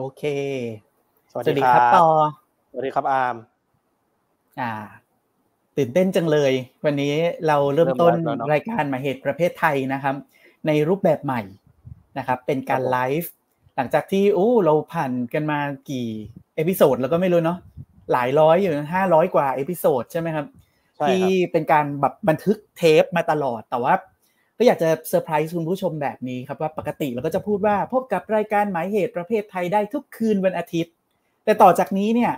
โอเค สวัสดีครับต่อสวัสดีครับอาร์มอ่า ตื่นเต้นจังเลย วันนี้เราเริ่มต้นรายการหมายเหตุประเพทไทยนะครับ ในรูปแบบใหม่นะครับ เป็นการไลฟ์หลังจากที่โอ้เราผ่านกันมากี่ episode แล้วก็ไม่รู้เนาะหลายร้อยอยู่ห้าร้อยกว่า episode ใช่ไหมครับ ที่เป็นการแบบบันทึกเทปมาตลอด แต่ว่า ก็อยากจะเซอร์ไพรส์คุณผู้ชมแบบนี้ครับว่าปกติเราก็จะพูดว่าพบกับรายการหมายเหตุประเพทไทยได้ทุกคืนวันอาทิตย์ แต่ต่อจากนี้เนี่ย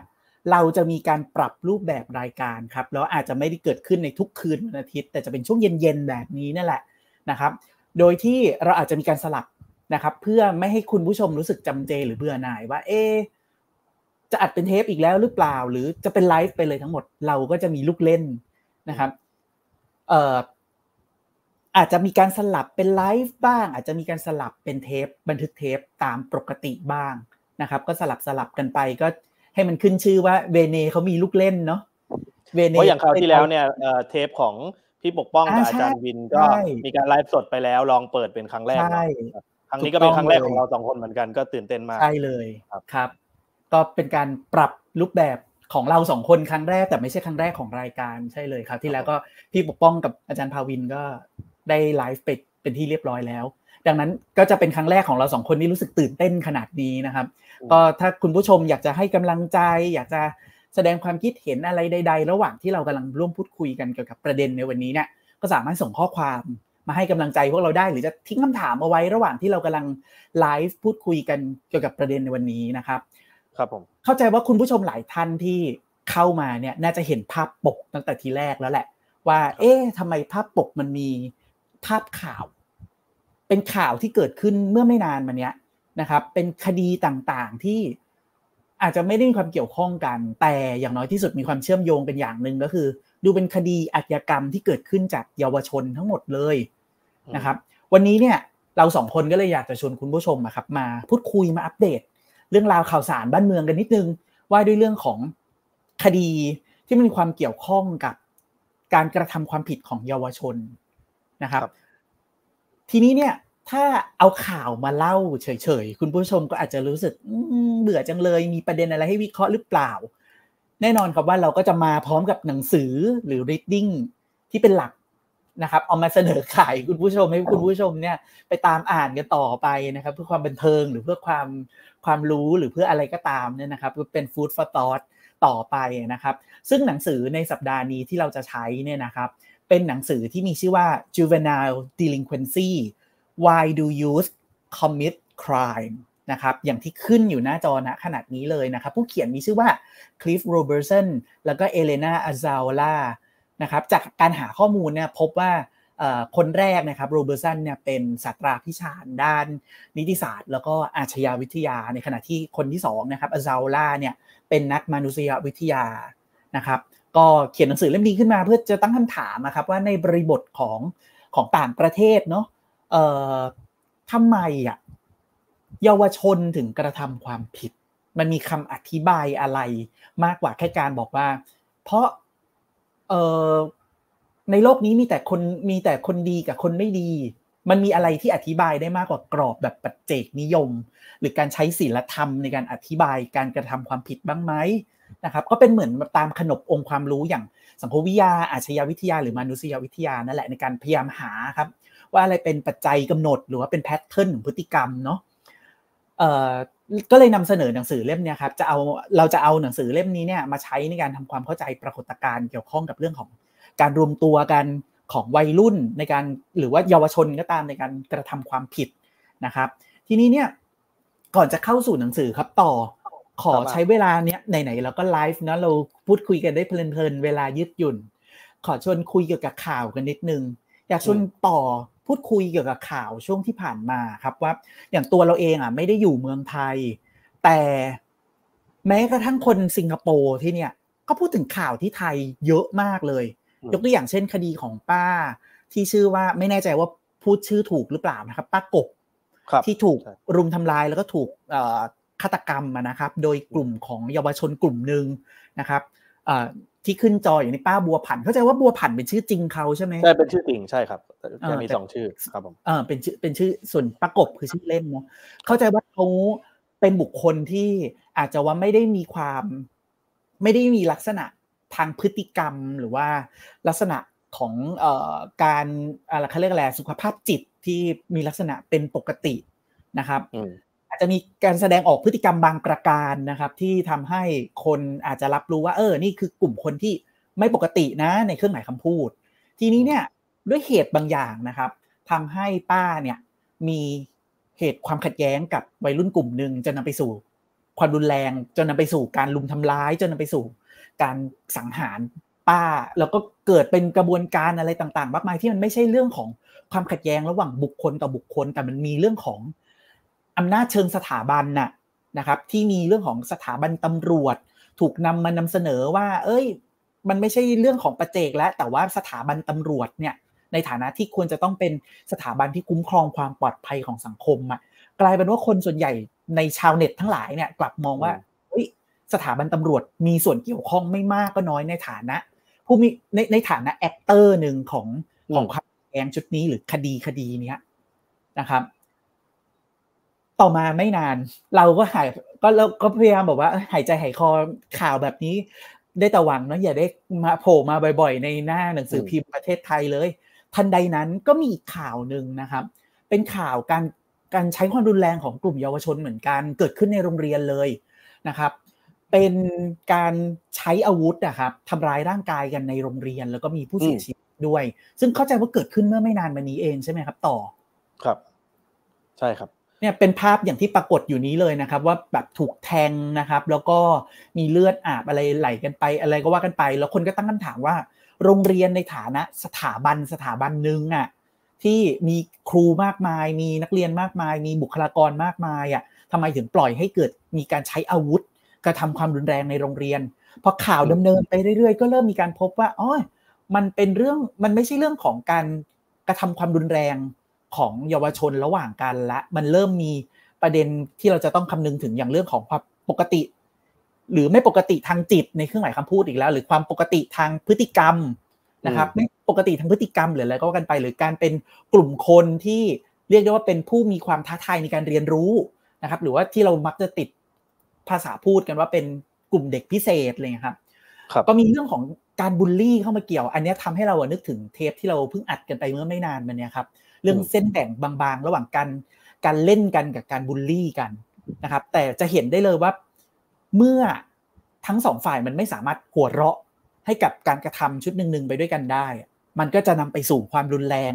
เราจะมีการปรับรูปแบบรายการครับแล้วอาจจะไม่ได้เกิดขึ้นในทุกคืนวันอาทิตย์ แต่จะเป็นช่วงเย็นๆแบบนี้นั่นแหละนะครับ โดยที่เราอาจจะมีการสลับนะครับเพื่อไม่ให้คุณผู้ชมรู้สึกจำเจหรือเบื่อหน่ายว่าเอจะอัดเป็นเทปอีกแล้วหรือเปล่า หรือจะเป็นไลฟ์ไปเลยทั้งหมดเราก็จะมีลูกเล่นนะครับเอ่อ อาจจะมีการสลับเป็นไลฟ์บ้าง อาจจะมีการสลับเป็นเทป บันทึกเทปตามปกติบ้างนะครับ ก็สลับสลับกันไปก็ให้มันขึ้นชื่อว่าเวเนเขามีลูกเล่นเนาะเวเนเพราะอย่างคราวที่แล้วเนี่ยเทปของพี่ปกป้องกับอาจารย์วินก็มีการไลฟ์สดไปแล้วลองเปิดเป็นครั้งแรกครั้งนี้ก็เป็นครั้งแรกของเราสองคนเหมือนกันก็ตื่นเต้นมากใช่เลยครับ ก็เป็นการปรับรูปแบบของเราสองคนครั้งแรกแต่ไม่ใช่ครั้งแรกของรายการใช่เลยครับ ที่แล้วก็พี่ปกป้องกับอาจารย์ภาวินก็ ได้ไลฟ์ไปเป็นที่เรียบร้อยแล้ว ดังนั้นก็จะเป็นครั้งแรกของเราสองคนที่รู้สึกตื่นเต้นขนาดนี้นะครับ ก็ถ้าคุณผู้ชมอยากจะให้กำลังใจ อยากจะแสดงความคิดเห็นอะไรใด ๆ ระหว่างที่เรากำลังร่วมพูดคุยกันเกี่ยวกับประเด็นในวันนี้เนี่ยก็สามารถส่งข้อความมาให้กำลังใจพวกเราได้หรือจะทิ้งคำถามเอาไว้ระหว่างที่เรากำลังไลฟ์พูดคุยกันเกี่ยวกับประเด็นในวันนี้นะครับ ครับผมเข้าใจว่าคุณผู้ชมหลายท่านที่เข้ามาเนี่ยน่าจะเห็นภาพปกตั้งแต่ทีแรกแล้วแหละ ว่า เอ๊ะทำไมภาพปกมันมี ภาพข่าว เป็นข่าวที่เกิดขึ้นเมื่อไม่นานมาเนี้ยนะครับ เป็นคดีต่างๆที่อาจจะไม่ได้มีความเกี่ยวข้องกัน แต่อย่างน้อยที่สุดมีความเชื่อมโยงกันอย่างหนึ่งก็คือ ดูเป็นคดีอาชญากรรมที่เกิดขึ้นจากเยาวชนทั้งหมดเลยนะครับ วันนี้เนี่ยเราสองคนก็เลยอยากจะชวนคุณผู้ชมครับมาพูดคุยมาอัปเดต เรื่องราวข่าวสารบ้านเมืองกันนิดนึง ว่าด้วยเรื่องของคดีที่มีความเกี่ยวข้องกับการกระทำความผิดของเยาวชน นะครับทีนี้เนี่ยถ้าเอาข่าวมาเล่าเฉยๆ คุณผู้ชมก็อาจจะรู้สึกเบื่อจังเลย มีประเด็นอะไรให้วิเคราะห์หรือเปล่า แน่นอนครับว่าเราก็จะมาพร้อมกับหนังสือหรือ reading ที่เป็นหลักนะครับเอามาเสนอขายคุณผู้ชมให้คุณผู้ชมเนี่ยไปตามอ่านกันต่อไปนะครับ เพื่อความบันเทิงหรือเพื่อความความรู้หรือเพื่ออะไรก็ตามเนี่ยนะครับเป็น food for thought ต่อไปนะครับ ซึ่งหนังสือในสัปดาห์นี้ที่เราจะใช้เนี่ยนะครับ เป็นหนังสือที่มีชื่อว่า juvenile delinquency why do youth commit crime นะครับอย่างที่ขึ้นอยู่หน้าจอณขนาดนี้เลยนะครับ ผู้เขียนมีชื่อว่า Cliff Robertson แล้วก็เอเลนาอาซาล่านะครับจากการหาข้อมูลเนี่ยพบว่าคนแรกนะครับโรเบอร์สันเนี่ยเป็นศาสตราพิชาญด้านนิติศาสตร์ แล้วก็อาชญาวิทยาในขณะที่คนที่2นะครับอาซาล่าเนี่ยเป็นนักมนุษยวิทยานะครับ ก็เขียนหนังสือเล่มนี้ขึ้นมาเพื่อจะตั้งคำถามนะครับว่าในบริบทของของต่างประเทศเนาะเอ่อทำไมอะเยาวชนถึงกระทำความผิด มันมีคำอธิบายอะไรมากกว่าแค่การบอกว่า เพราะเอ่อในโลกนี้มีแต่คนมีแต่คนดีกับคนไม่ดี มันมีอะไรที่อธิบายได้มากกว่ากรอบแบบปัจเจกนิยม หรือการใช้ศีลธรรมในการอธิบายการกระทำความผิดบ้างไหม นะครับก็เป็นเหมือนตามขนบองค์ความรู้อย่างสังคมวิทยาอาชญาวิทยาหรือมนุษยวิทยานั่นแหละในการพยายามหาครับ ว่าอะไรเป็นปัจจัยกำหนดหรือว่าเป็นแพทเทิร์นของพฤติกรรมเนาะเอ่อก็เลยนำเสนอหนังสือเล่มนี้ครับจะเอาเราจะเอาหนังสือเล่มนี้เนี่ยมาใช้ในการทำความเข้าใจปรากฏการณ์เกี่ยวข้องกับเรื่องของการรวมตัวกันของวัยรุ่นในการหรือว่าเยาวชนก็ตามในการกระทำความผิดนะครับ ทีนี้เนี่ยก่อนจะเข้าสู่หนังสือครับต่อ ขอใช้เวลาเนี้ยไหนๆเราก็ไลฟ์นะเราพูดคุยกันได้เพลินๆเวลายืดหยุ่น ขอชวนคุยเกี่ยวกับข่าวกันนิดนึง อยากชวนต่อพูดคุยเกี่ยวกับข่าวช่วงที่ผ่านมาครับว่า อย่างตัวเราเองอะไม่ได้อยู่เมืองไทย แต่แม้กระทั่งคนสิงคโปร์ที่เนี่ย ก็พูดถึงข่าวที่ไทยเยอะมากเลย ยกตัวอย่างเช่นคดีของป้า ที่ชื่อว่าไม่แน่ใจว่าพูดชื่อถูกหรือเปล่านะครับ ป้ากบที่ถูกรุมทำลายแล้วก็ถูก ฆาตกรรมนะครับ โดยกลุ่มของเยาวชนกลุ่มหนึ่งนะครับที่ขึ้นจออย่างนี้ป้าบัวผัน เข้าใจว่าบัวผันเป็นชื่อจริงเขาใช่ไหมใช่เป็นชื่อจริงใช่ครับจะมีสองชื่อครับผมเออเป็นชื่อเป็นชื่อส่วนประกบคือชื่อเล่นเนาะเข้าใจว่าเขาเป็นบุคคลที่อาจจะว่าไม่ได้มีความ ไม่ได้มีลักษณะทางพฤติกรรมหรือว่าลักษณะของเอ่อการอะไรเขาเรียกอะไรสุขภาพจิตที่มีลักษณะเป็นปกตินะครับอา จะมีการแสดงออกพฤติกรรมบางประการนะครับ ที่ทำให้คนอาจจะรับรู้ว่า เออ นี่คือกลุ่มคนที่ไม่ปกตินะในเครื่องหมายคำพูด ทีนี้เนี่ยด้วยเหตุบางอย่างนะครับทำให้ป้าเนี่ยมีเหตุความขัดแย้งกับวัยรุ่นกลุ่มหนึ่งจนนำไปสู่ ความรุนแรงจนนำไปสู่การลุมทำร้ายจนนำไปสู่ การสังหารป้า แล้วก็เกิดเป็นกระบวนการอะไรต่างๆมากมายที่มันไม่ใช่เรื่องของความขัดแย้งระหว่างบุคคลต่อบุคคล แต่มันมีเรื่องของ อำนาจเชิงสถาบันน่ะนะครับ ที่มีเรื่องของสถาบันตำรวจ ถูกนำมานำเสนอว่า เอ้ย มันไม่ใช่เรื่องของปัจเจกแล้วแต่ว่าสถาบันตำรวจเนี่ยในฐานะที่ควรจะต้องเป็นสถาบันที่คุ้มครองความปลอดภัยของสังคมอะกลายเป็นว่าคนส่วนใหญ่ในชาวเน็ตทั้งหลายเนี่ยกลับมองว่าเฮ้ยสถาบันตำรวจมีส่วนเกี่ยวข้องไม่มากก็น้อยในฐานะ ผู้มีในในฐานะ actor หนึ่งของของความขัดแย้งชุดนี้หรือคดีคดีเนี้ยนะครับ ต่อมาไม่นาน เราก็หายก็เราก็พยายามบอกว่าหายใจหายคอข่าวแบบนี้ ได้แต่หวังเนาะอย่าได้มาโผล่มาบ่อยๆ ในหน้าหนังสือพิมพ์ประเทศไทยเลย ทันใดนั้นก็มีอีกข่าวหนึ่งนะครับ เป็นข่าวการการใช้ความรุนแรงของกลุ่มเยาวชนเหมือนกัน เกิดขึ้นในโรงเรียนเลยนะครับ เป็นการใช้อาวุธนะครับทำร้ายร่างกายกันในโรงเรียน แล้วก็มีผู้เสียชีวิตด้วย ซึ่งเข้าใจว่าเกิดขึ้นเมื่อไม่นานมานี้เองใช่ไหมครับ ต่อครับ ใช่ครับ เนี่ยเป็นภาพอย่างที่ปรากฏอยู่นี้เลยนะครับ ว่าแบบถูกแทงนะครับ แล้วก็มีเลือดอาบอะไรไหลกันไป อะไรก็ว่ากันไป แล้วคนก็ตั้งคำถามว่า โรงเรียนในฐานะสถาบันสถาบันหนึ่งอะที่มีครูมากมาย มีนักเรียนมากมาย มีบุคลากรมากมายอะทำไมถึงปล่อยให้เกิดมีการใช้อาวุธ กระทำความรุนแรงในโรงเรียนพอข่าวดำเนินไปเรื่อยๆ ก็เริ่มมีการพบว่าอ๋อมันเป็นเรื่องมันไม่ใช่เรื่องของการกระทำความรุนแรง ของเยาวชนระหว่างกันละ มันเริ่มมีประเด็นที่เราจะต้องคำนึงถึงอย่างเรื่องของความปกติ หรือไม่ปกติทางจิตในเครื่องหมายคำพูดอีกแล้ว หรือความปกติทางพฤติกรรมนะครับไม่ปกติทางพฤติกรรมหรืออะไรก็กันไป หรือการเป็นกลุ่มคนที่เรียกได้ว่าเป็นผู้มีความท้าทายในการเรียนรู้นะครับ หรือว่าที่เรามักจะติดภาษาพูดกันว่าเป็นกลุ่มเด็กพิเศษเลยครับก็มีเรื่องของการบูลลี่เข้ามาเกี่ยว อันนี้ทำให้เรานึกถึงเทปที่เราเพิ่งอัดกันไปเมื่อไม่นานมาเนี้ยครับ เรื่องเส้นแบ่งบางๆ ระหว่างการการเล่นกันกับการบูลลี่กันนะครับ แต่จะเห็นได้เลยว่าเมื่อทั้งสองฝ่ายมันไม่สามารถหัวเราะให้กับการกระทำชุดหนึ่งๆไปด้วยกันได้ มันก็จะนำไปสู่ความรุนแรง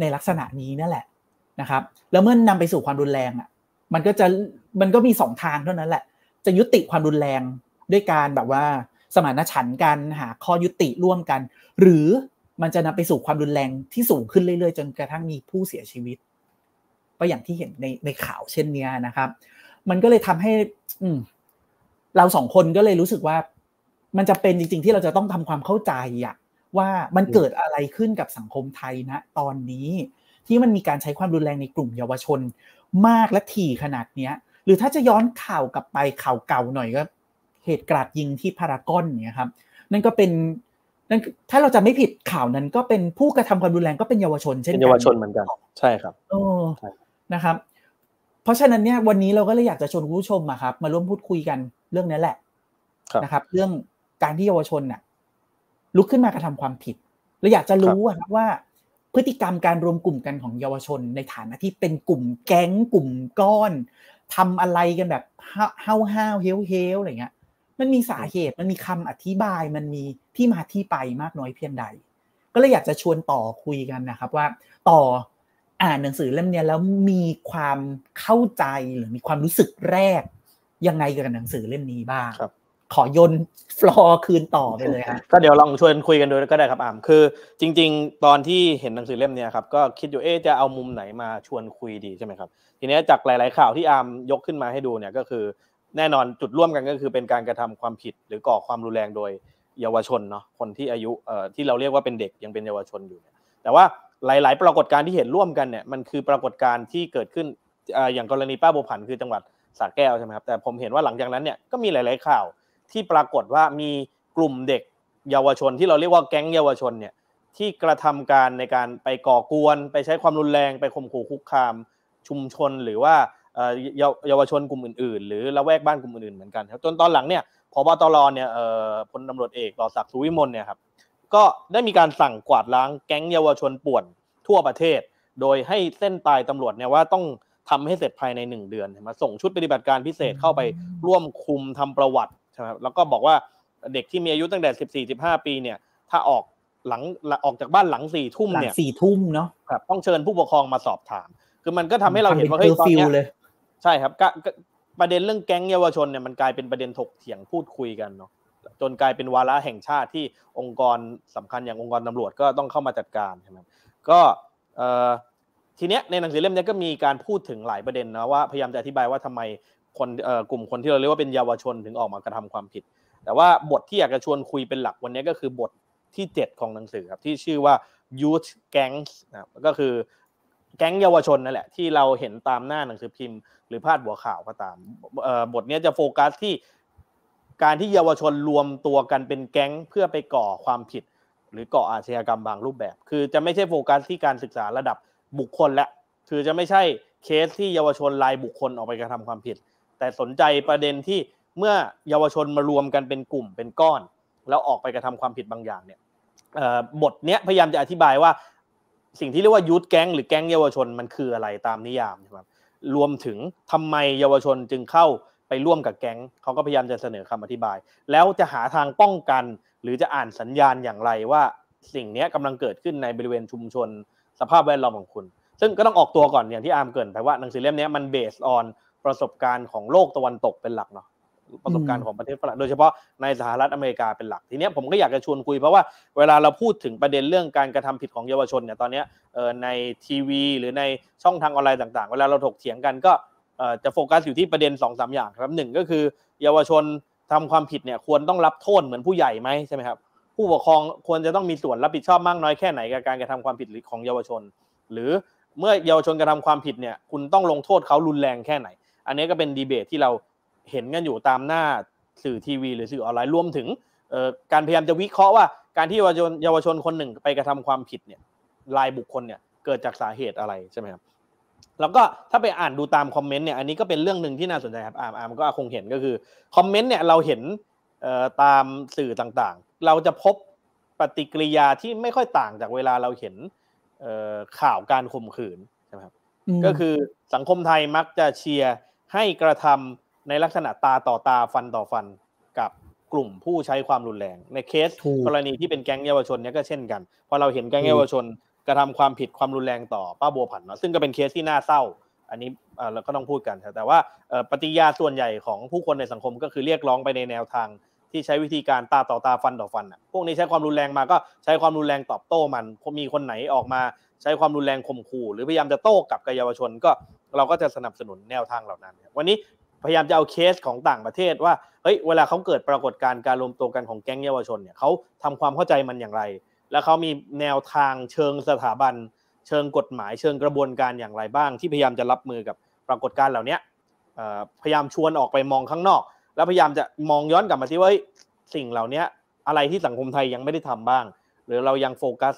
ในลักษณะนี้นั่นแหละนะครับ แล้วเมื่อนนำไปสู่ความรุนแรงอะ มันก็จะมันก็มีสองทางเท่านั้นแหละ จะยุติความรุนแรงด้วยการแบบว่าสมานฉันท์กันหาข้อยุติร่วมกัน หรือ มันจะนำไปสู่ความรุนแรงที่สูงขึ้นเรื่อยๆ จนกระทั่งมีผู้เสียชีวิต ก็อย่างที่เห็นในในข่าวเช่นนี้นะครับ มันก็เลยทำให้ อืเราสองคนก็เลยรู้สึกว่า มันจะเป็นจริง ๆ ที่เราจะต้องทำความเข้าใจอะว่ามันเกิดอะไรขึ้นกับสังคมไทยนะตอนนี้ ที่มันมีการใช้ความรุนแรงในกลุ่มเยาวชน มากและถี่ขนาดเนี้ย หรือถ้าจะย้อนข่าวกลับไปข่าวเก่าหน่อยก็ เหตุกราดยิงที่พารากอนเนี่ยครับ นั่นก็เป็น นั่นถ้าเราจะไม่ผิดข่าวนั้นก็เป็นผู้กระทำความรุนแรงก็เป็นเยาวชน เช่นกันเยาวชนเหมือนกันใช่ครับโอ้นะครับ เพราะฉะนั้นเนี่ยวันนี้เราก็เลยอยากจะชวนผู้ชมอะครับ มาร่วมพูดคุยกันเรื่องนี้แหละนะครับ เรื่องการที่เยาวชนน่ะ ลุกขึ้นมากระทำความผิดเราอยากจะรู้ครับว่า พฤติกรรมการรวมกลุ่มกันของเยาวชน ในฐานะที่เป็นกลุ่มแก๊งกลุ่มก้อนทำอะไรกันแบบห้าวห้าวเฮลเฮลอะไรเงี้ย มันมีสาเหตุมันมีคำอธิบายมันมีที่มาที่ไปมากน้อยเพียงใด ก็เลยอยากจะชวนต่อคุยกันนะครับว่าต่ออ่านหนังสือเล่มนี้แล้วมีความเข้าใจหรือมีความรู้สึกแรก ยังไงกับหนังสือเล่มนี้บ้างครับขอยนฟลอร์คืนต่อไปเลยครับก็เดี๋ยวลองชวนคุยกันดูก็ได้ครับอามคือ จริง ๆ ตอนที่เห็นหนังสือเล่มนี้ครับก็คิดอยู่เอ๊จะเอามุมไหนมาชวนคุยดีใช่ไหมครับทีนี้จากหลาย ๆ ข่าวที่อามยกขึ้นมาให้ดูเนี่ยก็คือ แน่นอนจุดร่วมกันก็คือเป็นการกระทำความผิดหรือก่อความรุนแรงโดยเยาวชนเนาะคนที่อายุเอ่อที่เราเรียกว่าเป็นเด็กยังเป็นเยาวชนอยู่ แต่ว่าหลาย ๆ ปรากฏการณ์ที่เห็นร่วมกันเนี่ยมันคือปรากฏการณ์ที่เกิดขึ้นอย่างกรณีป้าบัวผันคือจังหวัดสระแก้วใช่ไหมครับแต่ผมเห็นว่าหลังจากนั้นเนี่ยก็มีหลาย ๆ ข่าวที่ปรากฏว่ามีกลุ่มเด็กเยาวชนที่เราเรียกว่าแก๊งเยาวชนเนี่ยที่กระทำการในการไปก่อกวน ไปใช้ความรุนแรงไปข่มขู่คุกคามชุมชนหรือว่า เยาวชนกลุ่มอื่นๆ หรือละแวกบ้านกลุ่มอื่นๆเหมือนกันครับจนตอนหลังเนี่ยพบตรเนี่ยพลตำรวจเอกต่อศักดิ์สุวิมลเนี่ยครับก็ได้มีการสั่งกวาดล้างแก๊งเยาวชนป่วนทั่วประเทศ โดยให้เส้นตายตำรวจเนี่ยว่าต้องทำให้เสร็จภายในหนึ่งเดือนมาส่งชุดปฏิบัติการพิเศษเข้าไปร่วมคุมทำประวัติใช่ไหมแล้วก็บอกว่าเด็กที่มีอายุตั้งแต่สิบสี่สิบห้าปีเนี่ยถ้าออกหลังออกจากบ้านหลังสี่ทุ่มเนี่ยสี่ทุ่มเนาะครับต้องเชิญผู้ปกครองมาสอบถาม คือมันก็ทำให้เราเห็นว่าเฮ้ยตอนนี้ ใช่ครับประเด็นเรื่องแก๊งเยาวชนเนี่ยมันกลายเป็นประเด็นถกเถียงพูดคุยกันเนาะจนกลายเป็นวาระแห่งชาติที่องค์กรสำคัญอย่างองค์กรตำรวจก็ต้องเข้ามาจัดการใช่ไหมก็ทีเนี้ยในหนังสือเล่มนี้ก็มีการพูดถึงหลายประเด็นนะว่าพยายามจะอธิบายว่าทำไมคนกลุ่มคนที่เราเรียกว่าเป็นเยาวชนถึงออกมากระทำความผิด แต่ว่าบทที่อยากจะชวนคุยเป็นหลักวันนี้ก็คือบทที่ 7 ของหนังสือครับที่ชื่อว่า youth gangs นะก็คือ แก๊งเยาวชนนั่นแหละที่เราเห็นตามหน้าหนังสือพิมพ์หรือพาดหัวข่าวก็ตามบทนี้จะโฟกัสที่การที่เยาวชนรวมตัวกันเป็นแก๊งเพื่อไปก่อความผิด หรือก่ออาชญากรรมบางรูปแบบ คือจะไม่ใช่โฟกัสที่การศึกษาระดับบุคคลและคือจะไม่ใช่เคสที่เยาวชนรายบุคคลออกไปกระทำความผิด แต่สนใจประเด็นที่เมื่อเยาวชนมารวมกันเป็นกลุ่มเป็นก้อน แล้วออกไปกระทำความผิดบางอย่างเนี่ยบทเนี้ยพยายามจะอธิบายว่า สิ่งที่เรียกว่ายูทแก๊งหรือแก๊งเยาวชนมันคืออะไรตามนิยามครับรวมถึงทำไมเยาวชนจึงเข้าไปร่วมกับแก๊งเขาก็พยายามจะเสนอคำอธิบาย แล้วจะหาทางป้องกัน หรือจะอ่านสัญญาณอย่างไรว่าสิ่งนี้กำลังเกิดขึ้นในบริเวณชุมชน สภาพแวดล้อมของคุณ ซึ่งก็ต้องออกตัวก่อนอย่างที่อาร์มเกริ่นไปว่าหนังสือเล่มนี้มัน based on ประสบการณ์ของโลกตะวันตกเป็นหลักเนาะ ประสบการณ์ของประเทศฝรั่งโดยเฉพาะในสหรัฐอเมริกาเป็นหลัก ทีนี้ผมก็อยากจะชวนคุยเพราะว่าเวลาเราพูดถึงประเด็นเรื่องการกระทำผิดของเยาวชนเนี่ยตอนนี้ในทีวี หรือในช่องทางออนไลน์ต่าง ๆ เวลาเราถกเถียงกันก็จะโฟกัสอยู่ที่ประเด็น2อสอย่างครับหนึ่งก็คือ เยาวชนทำความผิดเนี่ยควรต้องรับโทษเหมือนผู้ใหญ่ไหมใช่ไหมครับผู้ปกครองควรจะต้องมีส่วนรับผิดชอบมากน้อยแค่ไหนกับการกระทำความผิดของเยาวชน หรือเมื่อเยาวชนกระทำความผิดเนี่ยคุณต้องลงโทษเขารุนแรงแค่ไหน อันนี้ก็เป็นดีเบตที่เรา เห็นกันอยู่ตามหน้าสื่อทีวี หรือสื่อออนไลน์รวมถึงการพยายามจะวิเคราะห์ว่าการที่เยาวชนเยาวชนคนหนึ่งไปกระทำความผิดเนี่ยรายบุคคลเนี่ยเกิดจากสาเหตุอะไรใช่ไหมครับแล้วก็ถ้าไปอ่านดูตามคอมเมนต์เนี่ยอันนี้ก็เป็นเรื่องหนึ่งที่น่าสนใจครับอ่านอ่านก็คงเห็นก็คือคอมเมนต์เนี่ยเราเห็นตามสื่อต่างๆ เราจะพบปฏิกิริยาที่ไม่ค่อยต่างจากเวลาเราเห็นข่าวการข่มขืนใช่ไหมครับก็คือสังคมไทยมักจะเชียร์ให้กระทำ ในลักษณะตาต่อตาฟันต่อฟันกับกลุ่มผู้ใช้ความรุนแรง ในเคสกรณีที่เป็นแก๊งเยาวชนเนี่ยก็เช่นกันพอเราเห็นแก๊งเยาวชนกระทำความผิดความรุนแรงต่อป้าบัวผันเนาะซึ่งก็เป็นเคสที่น่าเศร้า อันนี้เราก็ต้องพูดกัน แต่ว่าปฏิกิริยาส่วนใหญ่ของผู้คนในสังคมก็คือเรียกร้องไปในแนวทางที่ใช้วิธีการตาต่อตาฟันต่อฟันอะพวกนี้ใช้ความรุนแรงมาก็ใช้ความรุนแรงตอบโต้มันมีคนไหนออกมาใช้ความรุนแรงข่มขู่ หรือพยายามจะโต้กับกับเยาวชนก็เราก็จะสนับสนุนแนวทางเหล่านั้น วันนี้ พยายามจะเอาเคสของต่างประเทศว่าเฮ้ยเวลาเขาเกิดปรากฏการณ์การรวมตัวกันของแก๊งเยาวชนเนี่ยเขาทำความเข้าใจมันอย่างไร แล้วเขามีแนวทางเชิงสถาบัน เชิงกฎหมายเชิงกระบวนการอย่างไรบ้าง ที่พยายามจะรับมือกับปรากฏการณ์เหล่านี้พยายามชวนออกไปมองข้างนอก แล้วพยายามจะมองย้อนกลับมาที่ว่าสิ่งเหล่านี้อะไรที่สังคมไทยยังไม่ได้ทำบ้าง หรือเรายังโฟกัส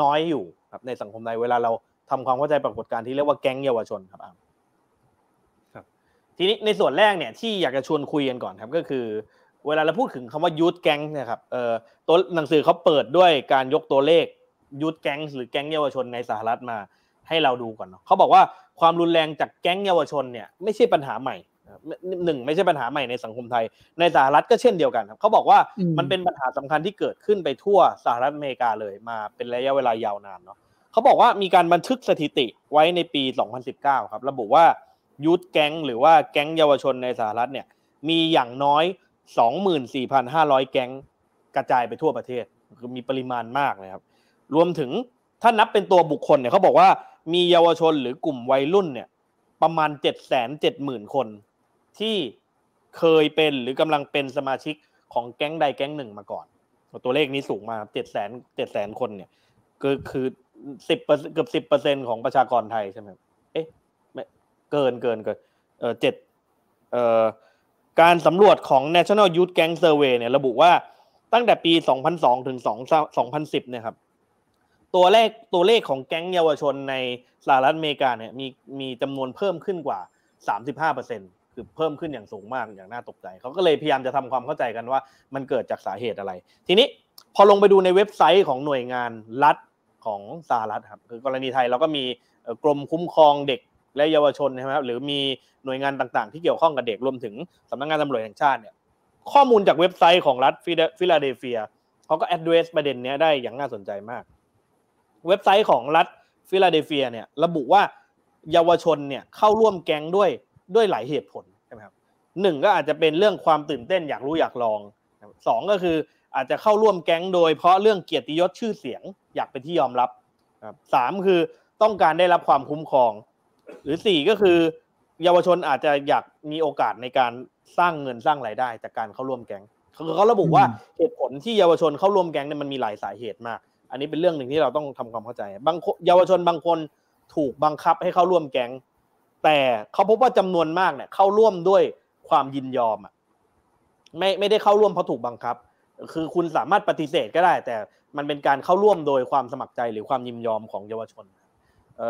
น้อยอยู่ครับในสังคมไทยเวลาเราทำความเข้าใจปรากฏการณ์ที่เรียกว่าแก๊งเยาวชนครับครับ ทีนี้ในส่วนแรกเนี่ยที่อยากจะชวนคุยกันก่อนครับก็คือ เวลาเราพูดถึงคำว่ายูทแก๊งนะครับเอ่อตัวหนังสือเขาเปิดด้วยการยกตัวเลขยูทแก๊งหรือแก๊งเยาวชนในสหรัฐมาให้เราดูก่อนเนาะเขาบอกว่าความรุนแรงจากแก๊งเยาวชนเนี่ยไม่ใช่ปัญหาใหม่หนึ่งไม่ใช่ปัญหาใหม่ในสังคมไทย ในสหรัฐก็เช่นเดียวกันครับเขาบอกว่ามันเป็นปัญหาสำคัญที่เกิดขึ้นไปทั่วสหรัฐอเมริกาเลยมาเป็นระยะเวลายาวนานเนาะเขาบอกว่ามีการบันทึกสถิติไว้ในปี 2019 ครับ ระบุว่า ยูทแก๊งหรือว่าแก๊งเยาวชนในสหรัฐเนี่ยมีอย่างน้อย 24,500 แก๊งกระจายไปทั่วประเทศคือมีปริมาณมากเลยครับ รวมถึงถ้านับเป็นตัวบุคคลเนี่ยเขาบอกว่ามีเยาวชนหรือกลุ่มวัยรุ่นเนี่ยประมาณเจ็ดแสนเจ็ดหมื่นคน ที่เคยเป็นหรือกำลังเป็นสมาชิกของแก๊งใดแก๊งหนึ่งมาก่อน ตัวเลขนี้สูงมาเจ็ดแสนเจ็ดแสนคนเนี่ยก็คือสิบเกือบสิบเปอร์เซ็นของประชากรไทยใช่ไหม เกินเกินเกินเออเจ็ดเอ่อการสำรวจของ National Youth Gang Survey เนี่ยระบุว่าตั้งแต่ปี 2002 ถึง 2010 เนี่ยครับตัวเลขตัวเลขของแก๊งเยาวชนในสหรัฐอเมริกาเนี่ยมีมีจำนวนเพิ่มขึ้นกว่า 35เปอร์เซ็นคือเพิ่มขึ้นอย่างสูงมากอย่างน่าตกใจ เขาก็เลยพยายามจะทำความเข้าใจกันว่ามันเกิดจากสาเหตุอะไร ทีนี้พอลงไปดูในเว็บไซต์ของหน่วยงานรัฐของสหรัฐครับคือกรณีไทยเราก็มีกรมคุ้มครองเด็ก และเยาวชนใช่ไหมครับหรือมีหน่วยงานต่างๆ ที่เกี่ยวข้องกับเด็กรวมถึงสำนักงานตำรวจแห่งชาติเนี่ยข้อมูลจากเว็บไซต์ของรัฐฟิลาเดลเฟียเขาก็ address ประเด็นนี้ได้อย่างน่าสนใจมาก เว็บไซต์ของรัฐฟิลาเดลเฟียเนี่ยระบุว่าเยาวชนเนี่ยเข้าร่วมแก๊งด้วยด้วยหลายเหตุผลใช่ไหมครับหนึ่งก็อาจจะเป็นเรื่องความตื่นเต้นอยากรู้อยากลองสองก็คืออาจจะเข้าร่วมแก๊งโดยเพราะเรื่องเกียรติยศชื่อเสียงอยากเป็นที่ยอมรับสามคือต้องการได้รับความคุ้มครอง หรือสี่ก็คือ เยาวชนอาจจะอยากมีโอกาสในการสร้างเงินสร้างรายได้จากการเข้าร่วมแก๊งเขาระบุว่าเหตุผลที่เยาวชนเข้าร่วมแก๊งเนี่ยมันมีหลายสาเหตุมาก อันนี้เป็นเรื่องหนึ่งที่เราต้องทำความเข้าใจ บางเยาวชนบางคนถูกบังคับให้เข้าร่วมแก๊ง แต่เขาพบว่าจำนวนมากเนี่ยเข้าร่วมด้วยความยินยอมอะไม่ไม่ได้เข้าร่วมเพราะถูกบังคับ คือคุณสามารถปฏิเสธก็ได้ แต่มันเป็นการเข้าร่วมโดยความสมัครใจหรือความยินยอมของเยาวชน เ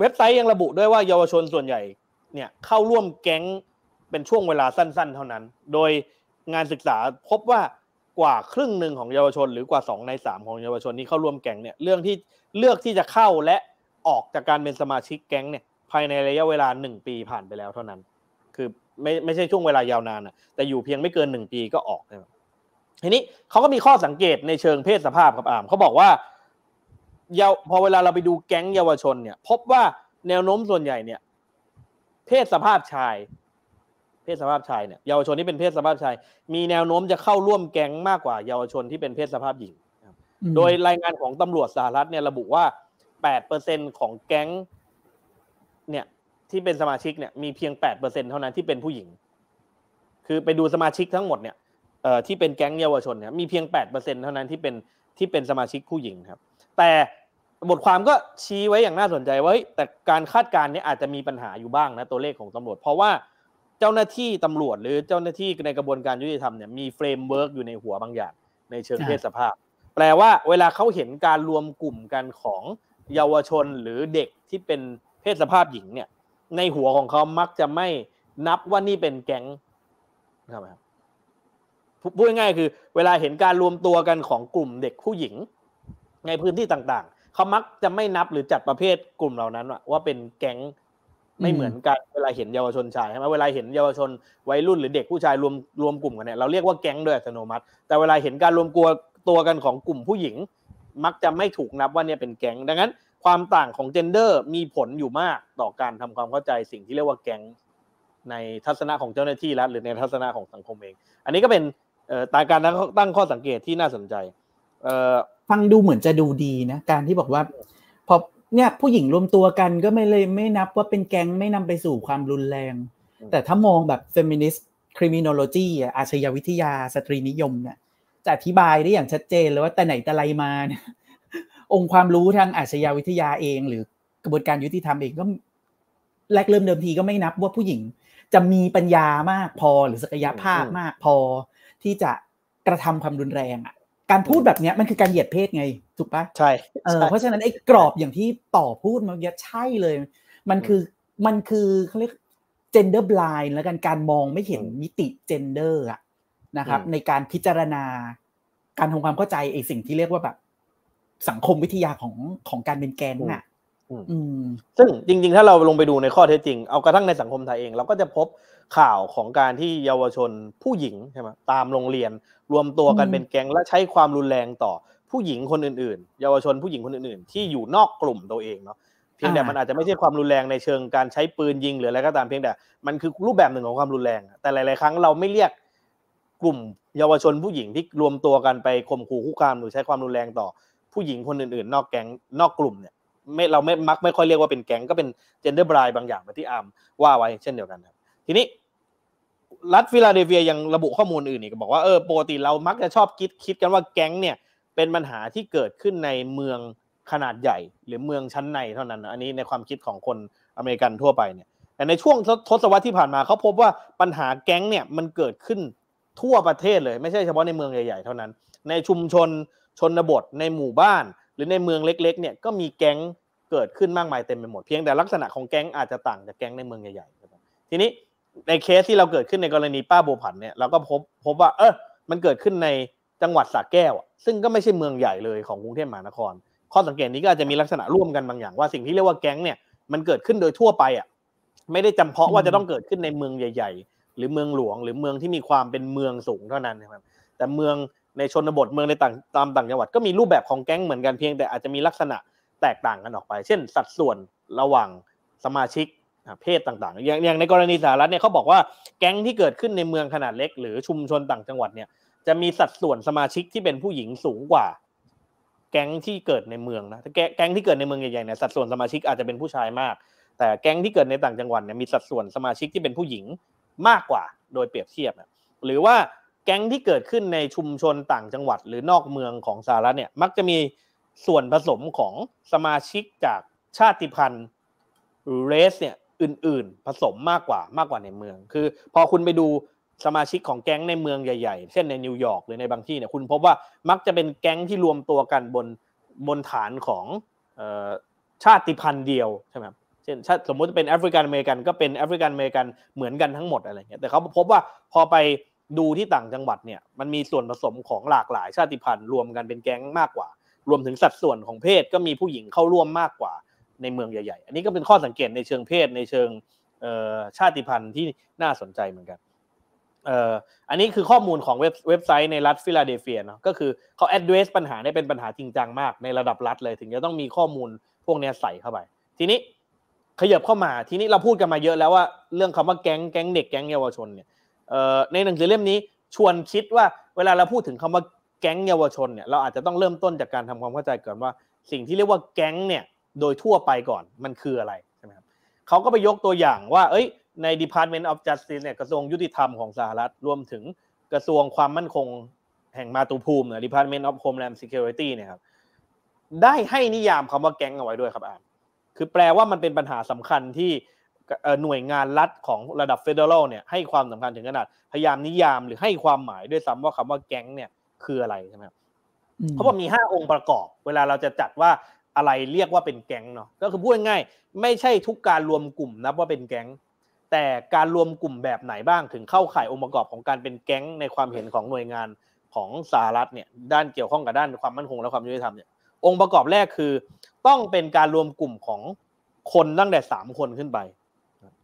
เว็บไซต์ยังระบุด้วยว่าเยาวชนส่วนใหญ่เนี่ยเข้าร่วมแก๊งเป็นช่วงเวลาสั้น ๆ เท่านั้น โดยงานศึกษาพบว่ากว่าครึ่งหนึ่งของเยาวชน หรือกว่าสองในสามของเยาวชนที่เข้าร่วมแก๊งเนี่ยเรื่องที่เลือกที่จะเข้าและออกจากการเป็นสมาชิกแก๊งเนี่ยภายในระยะเวลาหนึ่งปีผ่านไปแล้วเท่านั้น คือไม่ไม่ใช่ช่วงเวลายาวนานอะแต่อยู่เพียงไม่เกินหนึ่งปีก็ออกนะครับทีนี้เขาก็มีข้อสังเกตในเชิงเพศสภาพครับอามเขาบอกว่า เยาพอเวลาเราไปดูแก๊งเยาวชนเนี่ย พบว่าแนวโน้มส่วนใหญ่เนี่ย เพศสภาพชาย เพศสภาพชายเนี่ยเยาวชนที่เป็นเพศสภาพชาย มีแนวโน้มจะเข้าร่วมแก๊งมากกว่าเยาวชนที่เป็นเพศสภาพหญิงโดยรายงานของตำรวจสหรัฐเนี่ยระบุว่าแปดเปอร์เซ็นของแก๊ง เนี่ยที่เป็นสมาชิกเนี่ยมีเพียงแปดเปอร์เซ็นเท่านั้นที่เป็นผู้หญิง คือไปดูสมาชิกทั้งหมดเนี่ยเอ่อที่เป็นแก๊งเยาวชนเนี่ยมีเพียงแปดเปอร์เซ็นเท่านั้นที่เป็น ที่เป็นสมาชิกผู้หญิงครับ แต่บทความก็ชี้ไว้อย่างน่าสนใจว่าแต่การคาดการณ์นี้อาจจะมีปัญหาอยู่บ้างนะตัวเลขของตำรวจ เพราะว่าเจ้าหน้าที่ตำรวจหรือเจ้าหน้าที่ในกระบวนการยุติธรรมเนี่ยมี framework อยู่ในหัวบางอย่าง ในเชิงเพศสภาพ แปลว่าเวลาเขาเห็นการรวมกลุ่มกันของเยาวชนหรือเด็กที่เป็นเพศสภาพหญิงเนี่ย ในหัวของเขามักจะไม่นับว่านี่เป็นแก๊งนะครับ พูดง่ายๆคือ เวลาเห็นการรวมตัวกันของกลุ่มเด็กผู้หญิง ในพื้นที่ต่างๆ เขามักจะไม่นับหรือจัดประเภทกลุ่มเหล่านั้นว่าเป็นแก๊งไม่เหมือนกันเวลาเห็นเยาวชนชายใช่ไหมเวลาเห็นเยาวชนวัยรุ่นหรือเด็กผู้ชายรวมรวมกลุ่มกันเนี่ยเราเรียกว่าแก๊งโดยอัตโนมัติ แต่เวลาเห็นการรวมตัวตัวกันของกลุ่มผู้หญิง มักจะไม่ถูกนับว่าเนี่ยเป็นแก๊งดังนั้น ความต่างของเจนเดอร์มีผลอยู่มากต่อการทำความเข้าใจสิ่งที่เรียกว่าแก๊งในทัศนะของเจ้าหน้าที่และหรือในทัศนะของสังคมเอง อันนี้ก็เป็น ตาการตั้งข้อสังเกตที่น่าสนใจฟังดูเหมือนจะดูดีนะ การที่บอกว่า พอเนี่ยผู้หญิงรวมตัวกันก็ไม่เลยไม่นับว่าเป็นแก๊งไม่นำไปสู่ความรุนแรง แต่ถ้ามองแบบ feminist criminology อาชญาวิทยาสตรีนิยมเนี่ยจะอธิบายได้อย่างชัดเจนเลยว่าแต่ไหนแต่ไรมาเนี่ยองค์ความรู้ทางอาชญาวิทยาเอง หรือกระบวนการยุติธรรมเองก็แรกเริ่มเดิมทีก็ไม่นับว่าผู้หญิงจะมีปัญญามากพอหรือศักยภาพมากพอ ที่จะกระทำความรุนแรงอะการพูดแบบนี้มันคือการเหยียดเพศไงถูกปะใช่เออเพราะฉะนั้นไอ้กรอบอย่างที่ต่อพูดมันยัดใช่เลย มันคือมันคือเขาเรียก gender blind แล้วกันการมองไม่เห็นมิติ gender อะนะครับ ในการพิจารณา การทำความเข้าใจไอ้สิ่งที่เรียกว่าแบบ สังคมวิทยาของของการเป็นแกนน่ะ ซึ่งจริง ๆ ถ้าเราลงไปดูในข้อเท็จจริง เอากระทั่งในสังคมไทยเอง เราก็จะพบข่าวของการที่เยาวชนผู้หญิงใช่ไหมตามโรงเรียน รวมตัวกันเป็นแก๊งและใช้ความรุนแรงต่อผู้หญิงคนอื่นๆ เยาวชนผู้หญิงคนอื่นๆ ที่อยู่นอกกลุ่มตัวเองเนาะเพียงแต่มันอาจจะไม่ใช่ความรุนแรงในเชิงการใช้ปืนยิงหรืออะไรก็ตามเพียงแต่มันคือรูปแบบหนึ่งของความรุนแรง แต่หลายๆ ครั้งเราไม่เรียกกลุ่มเยาวชนผู้หญิงที่รวมตัวกันไปข่มขู่คุกคามหรือใช้ความรุนแรงต่อผู้หญิงคนอื่นๆ นอกแก๊งนอกกลุ่มเนี่ย ไม่เราไม่มักไม่ค่อยเรียกว่าเป็นแก๊งก็เป็น gender bias บางอย่างแบบที่อาร์มว่าไว้เช่นเดียวกันครับ ทีนี้รัฐฟิลาเดลเฟียยังระบุข้อมูลอื่นอีกบอกว่าเออปกติเรามักจะชอบคิดคิดกันว่าแก๊งเนี่ยเป็นปัญหาที่เกิดขึ้นในเมืองขนาดใหญ่ หรือเมืองชั้นในเท่านั้น อันนี้ในความคิดของคนอเมริกันทั่วไปเนี่ยแต่ในช่วงทศวรรษที่ผ่านมาเขาพบว่าปัญหาแก๊งเนี่ยมันเกิดขึ้นทั่วประเทศเลย ไม่ใช่เฉพาะในเมืองใหญ่ๆเท่านั้น ในชุมชนชนบทในหมู่บ้าน หรือในเมืองเล็กๆเนี่ยก็มีแก๊งเกิดขึ้นมากมายเต็มไปหมดเพียงแต่ลักษณะของแก๊งอาจจะต่างจากแก๊งในเมืองใหญ่ๆทีนี้ในเคสที่เราเกิดขึ้นในกรณีป้าโบผันเนี่ยเราก็พบพบว่า เออมันเกิดขึ้นในจังหวัดสระแก้ว ซึ่งก็ไม่ใช่เมืองใหญ่เลยของกรุงเทพมหานคร ข้อสังเกตนี้ก็อาจจะมีลักษณะร่วมกันบางอย่างว่าสิ่งที่เรียกว่าแก๊งเนี่ยมันเกิดขึ้นโดยทั่วไปอะไม่ได้จำเพาะว่าจะต้องเกิดขึ้นในเมืองใหญ่ ๆ หรือเมืองหลวง หรือเมืองที่มีความเป็นเมืองสูงเท่านั้นนะครับแต่เมือง ในชนบทเมืองในต่างตามต่างจังหวัดก็มีรูปแบบของแก๊งเหมือนกันเพียง แต่อาจจะมีลักษณะแตกต่างกันออกไป เช่น สัดส่วนระหว่างสมาชิกเพศต่างๆ อย่างอย่างในกรณีสหรัฐเนี่ยเขาบอกว่าแก๊งที่เกิดขึ้นในเมืองขนาดเล็ก หรือชุมชนต่างจังหวัดเนี่ยจะมีสัดส่วนสมาชิกที่เป็นผู้หญิงสูงกว่า แก๊งที่เกิดในเมืองนะแก๊งที่เกิดในเมืองใหญ่ๆเนี่ยสัดส่วนสมาชิกอาจจะเป็นผู้ชายมาก แต่แก๊งที่เกิดในต่างจังหวัดเนี่ยมีสัดส่วนสมาชิกที่เป็นผู้หญิงมากกว่าโดยเปรียบเทียบนะหรือว่า แก๊งที่เกิดขึ้นในชุมชนต่างจังหวัด หรือนอกเมืองของสหรัฐเนี่ยมักจะมีส่วนผสมของสมาชิกจากชาติพันธุ์หรือเรสเนี่ยอื่น ๆ ผสมมากกว่ามากกว่าในเมือง คือ พอคุณไปดูสมาชิกของแก๊งในเมืองใหญ่ๆ เช่นในนิวยอร์กหรือในบางที่เนี่ยคุณพบว่ามักจะเป็นแก๊งที่รวมตัวกันบนบนฐานของชาติพันธุ์เดียวใช่ไหมเช่นสมมติเป็นแอฟริกันอเมริกันก็เป็นแอฟริกันอเมริกันเหมือนกันทั้งหมดอะไรเงี้ยแต่เขาพบว่าพอไป ดูที่ต่างจังหวัดเนี่ยมันมีส่วนผสมของหลากหลายชาติพันธุ์รวมกันเป็นแก๊งมากกว่า รวมถึงสัดส่วนของเพศก็มีผู้หญิงเข้าร่วมมากกว่าในเมืองใหญ่ๆ อันนี้ก็เป็นข้อสังเกตในเชิงเพศในเชิงชาติพันธุ์ที่น่าสนใจเหมือนกันอันนี้คือข้อมูลของเว็บเว็บไซต์ในรัฐฟิลาเดลเฟียเนาะก็คือเขา address ปัญหาได้เป็นปัญหาจริงจังมากในระดับรัฐเลยถึงจะต้องมีข้อมูลพวกนี้ใส่เข้าไป ทีนี้ขยับเข้ามาทีนี้เราพูดกันมาเยอะแล้วว่าเรื่องคำว่าแก๊งแก๊งเด็กแก๊งเยาวชนเนี่ย ในหนังสือเล่มนี้ชวนคิดว่าเวลาเราพูดถึงคำว่าแก๊งเยาวชนเนี่ยเราอาจจะต้องเริ่มต้นจากการทำความเข้าใจก่อนว่า สิ่งที่เรียกว่าแก๊งเนี่ยโดยทั่วไปก่อนมันคืออะไรใช่ไหมครับเขาก็ไปยกตัวอย่างว่า เอ้ยใน Department of Justice เนี่ยกระทรวงยุติธรรมของสหรัฐรวมถึงกระทรวงความมั่นคงแห่งมาตุภูมิเนี่ย Department of Homeland Security เนี่ยครับได้ให้นิยามคำว่าแก๊งเอาไว้ด้วยครับอ่านคือแปลว่ามันเป็นปัญหาสำคัญที่ หน่วยงานรัฐของระดับเฟเดอรัลเนี่ยให้ความสำคัญถึงขนาดพยายามนิยามหรือให้ความหมายด้วยซ้ำว่าคำว่าแก๊งเนี่ยคืออะไรใช่ไหมเขาบอกมีห้าองค์ประกอบ เวลาเราจะจัดว่าอะไรเรียกว่าเป็นแก๊งเนาะก็คือพูดง่ายๆไม่ใช่ทุกการรวมกลุ่มนับว่าเป็นแก๊ง แต่การรวมกลุ่มแบบไหนบ้างถึงเข้าข่ายองค์ประกอบของการเป็นแก๊งในความเห็นของหน่วยงานของสหรัฐเนี่ยด้านเกี่ยวข้องกับด้านความมั่นคงและความยุติธรรมเนี่ยองค์ประกอบแรกคือ ต้องเป็นการรวมกลุ่มของคนตั้งแต่สามคนขึ้นไป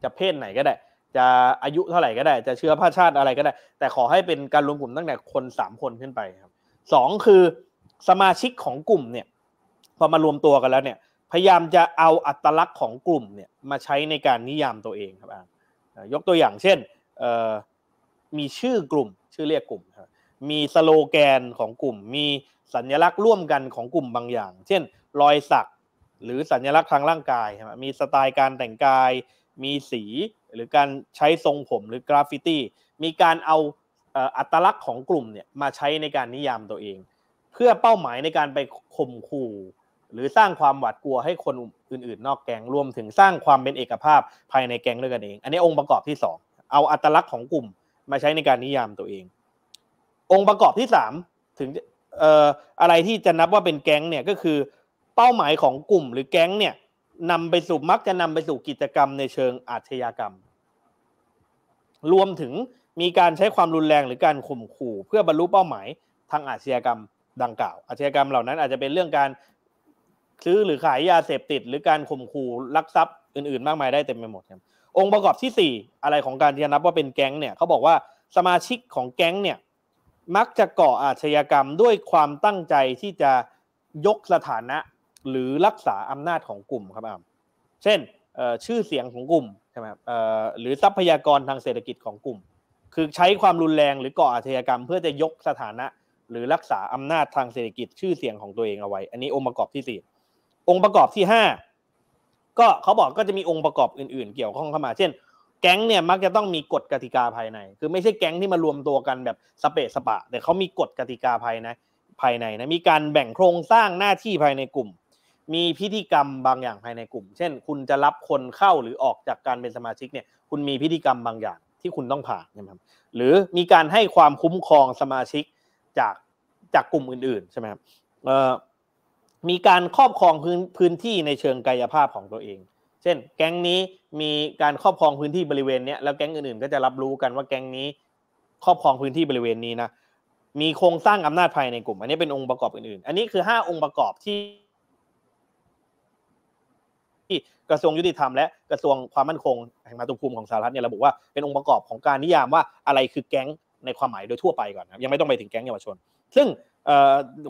จะเพศไหนก็ได้ จะอายุเท่าไหร่ก็ได้ จะเชื้อผ้าชาติอะไรก็ได้ แต่ขอให้เป็นการรวมกลุ่มตั้งแต่คนสามคนขึ้นไปครับสองคือสมาชิกของกลุ่มเนี่ยพอมารวมตัวกันแล้วเนี่ย พยายามจะเอาอัตลักษณ์ของกลุ่มเนี่ยมาใช้ในการนิยามตัวเองครับอ่ายกตัวอย่างเช่นมีชื่อกลุ่ม ชื่อเรียกกลุ่มมีสโลแกนของกลุ่ม มีสัญลักษณ์ร่วมกันของกลุ่มบางอย่าง เช่น รอยสักหรือสัญลักษณ์ทางร่างกาย มีสไตล์การแต่งกาย มีสีหรือการใช้ทรงผมหรือกราฟฟิตี้มีการเอาอัตลักษณ์ของกลุ่มเนี่ยมาใช้ในการนิยามตัวเอง เพื่อเป้าหมายในการไปข่มขู่ หรือสร้างความหวาดกลัวให้คนอื่นๆ นอกแกงรวมถึงสร้างความเป็นเอกภาพภายในแกงด้วยกันเอง อันนี้องค์ประกอบที่สองเอาอัตลักษณ์ของกลุ่มมาใช้ในการนิยามตัวเอง องค์ประกอบที่สามถึงอออะไรที่จะนับว่าเป็นแก๊งเนี่ยก็คือเป้าหมายของกลุ่มหรือแก๊งเนี่ย นำไปสู่มักจะนำไปสู่กิจกรรมในเชิงอาชญากรรม รวมถึงมีการใช้ความรุนแรงหรือการข่มขู่ เพื่อบรรลุเป้าหมายทางอาชญากรรมดังกล่าว อาชญากรรมเหล่านั้นอาจจะเป็นเรื่องการซื้อหรือขายยาเสพติด หรือการข่มขู่ลักทรัพย์อื่นๆ มากมายได้เต็มไปหมดครับองค์ประกอบที่ 4 อะไรของการที่จะนับว่าเป็นแก๊งเนี่ยเขาบอกว่าสมาชิกของแก๊งเนี่ยมักจะก่ออาชญากรรมด้วยความตั้งใจที่จะยกสถานะ หรือรักษาอำนาจของกลุ่มครับอ่าเช่นชื่อเสียงของกลุ่มใช่ไหมหรือทรัพยากรทางเศรษฐกิจของกลุ่ม คือใช้ความรุนแรงหรือก่ออาชญากรรม เพื่อจะยกสถานะหรือรักษาอำนาจทางเศรษฐกิจชื่อเสียงของตัวเองเอาไว้ อันนี้องค์ประกอบที่สี่องค์ประกอบที่ห้าก็เขาบอกก็จะมีองค์ประกอบอื่นๆ เกี่ยวข้องเข้ามา เช่น แก๊งเนี่ยมักจะต้องมีกฎกติกาภายใน คือไม่ใช่แก๊งที่มารวมตัวกันแบบสเปะสปะ แต่เขามีกฎกติกาภายในภายในนะมีการแบ่งโครงสร้างหน้าที่ภายในกลุ่ม มีพิธีกรรมบางอย่างภายในกลุ่ม เช่น คุณจะรับคนเข้าหรือออกจากการเป็นสมาชิกเนี่ย คุณมีพิธีกรรมบางอย่างที่คุณต้องผ่านนะครับ หรือมีการให้ความคุ้มครองสมาชิกจากจากกลุ่มอื่นๆใช่ไหมครับมีการครอบครองพื้นพื้นที่ในเชิงกายภาพของตัวเอง เช่น แก๊งนี้มีการครอบครองพื้นที่บริเวณเนี้ยแล้วแก๊งอื่นๆ ก็จะรับรู้กันว่าแก๊งนี้ ครอบครองพื้นที่บริเวณนี้นะ มีโครงสร้างอำนาจภายในกลุ่ม อันนี้เป็นองค์ประกอบอื่นๆ อันนี้คือห้าองค์ประกอบที่ ที่กระทรวงยุติธรรมและกระทรวงความมั่นคงแห่งมาตุภูมิของสหรัฐเนี่ยระบุว่าเป็นองค์ประกอบของการนิยามว่าอะไรคือแก๊งในความหมายโดยทั่วไปก่อนนะยังไม่ต้องไปถึงแก๊งเยาวชน ซึ่ง